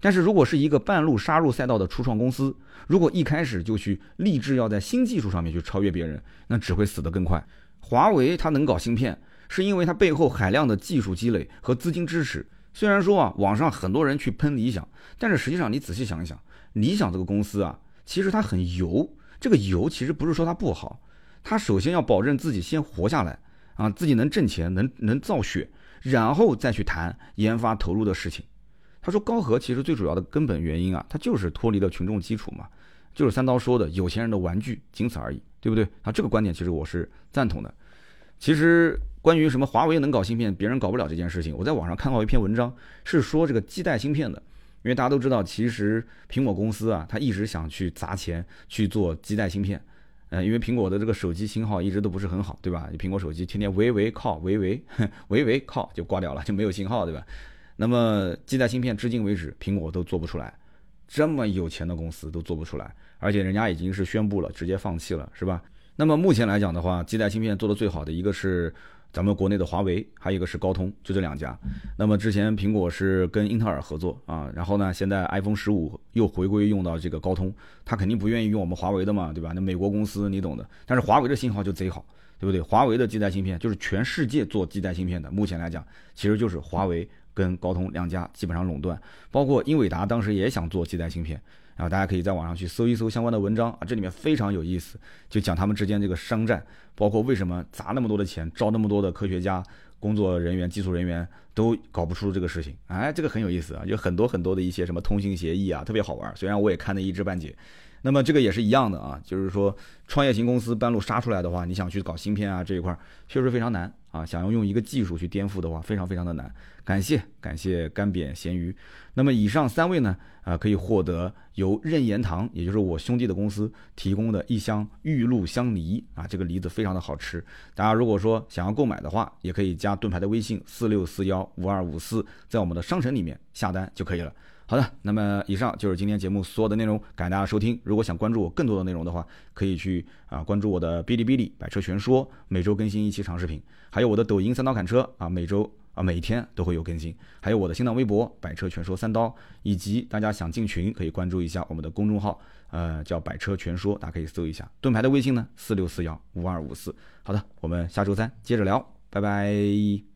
但是如果是一个半路杀入赛道的初创公司，如果一开始就去立志要在新技术上面去超越别人，那只会死得更快。华为它能搞芯片，是因为它背后海量的技术积累和资金支持。虽然说啊，网上很多人去喷理想，但是实际上你仔细想一想，理想这个公司啊，其实它很油。这个油其实不是说它不好，它首先要保证自己先活下来啊，自己能挣钱，能能造血，然后再去谈研发投入的事情。他说高和其实最主要的根本原因啊，它就是脱离了群众基础嘛，就是三刀说的有钱人的玩具，仅此而已，对不对？啊，这个观点其实我是赞同的。其实。关于什么华为能搞芯片，别人搞不了这件事情，我在网上看到一篇文章，是说这个基带芯片的。因为大家都知道，其实苹果公司啊，它一直想去砸钱去做基带芯片。嗯，因为苹果的这个手机信号一直都不是很好，对吧？你苹果手机天天喂喂靠喂喂喂喂靠就挂掉了，就没有信号，对吧？那么基带芯片至今为止，苹果都做不出来，这么有钱的公司都做不出来，而且人家已经是宣布了直接放弃了，是吧？那么目前来讲的话，基带芯片做的最好的一个是。咱们国内的华为，还有一个是高通，就这两家。那么之前苹果是跟英特尔合作啊，然后呢，现在 iPhone 十五又回归用到这个高通，他肯定不愿意用我们华为的嘛，对吧？那美国公司你懂的。但是华为的信号就贼好，对不对？华为的基带芯片就是全世界做基带芯片的，目前来讲，其实就是华为跟高通两家基本上垄断，包括英伟达当时也想做基带芯片。然后大家可以在网上去搜一搜相关的文章啊，这里面非常有意思，就讲他们之间这个商战，包括为什么砸那么多的钱，招那么多的科学家、工作人员、技术人员都搞不出这个事情。哎，这个很有意思啊，有很多很多的一些什么通信协议啊，特别好玩。虽然我也看得一知半解。那么这个也是一样的啊，就是说创业型公司半路杀出来的话，你想去搞芯片啊这一块，确实非常难啊。想要用一个技术去颠覆的话，非常非常的难。感谢感谢干煸咸鱼。那么以上三位呢，啊可以获得由任言堂，也就是我兄弟的公司提供的一箱玉露香梨啊，这个梨子非常的好吃。大家如果说想要购买的话，也可以加盾牌的微信四六四幺五二五四，在我们的商城里面下单就可以了。好的，那么以上就是今天节目所有的内容，感谢大家收听。如果想关注我更多的内容的话，可以去啊关注我的哔哩哔哩百车全说，每周更新一期长视频，还有我的抖音三刀砍车啊，每周啊每天都会有更新，还有我的新浪微博百车全说三刀，以及大家想进群可以关注一下我们的公众号，呃叫百车全说，大家可以搜一下。盾牌的微信呢四六四幺五二五四。好的，我们下周三接着聊，拜拜。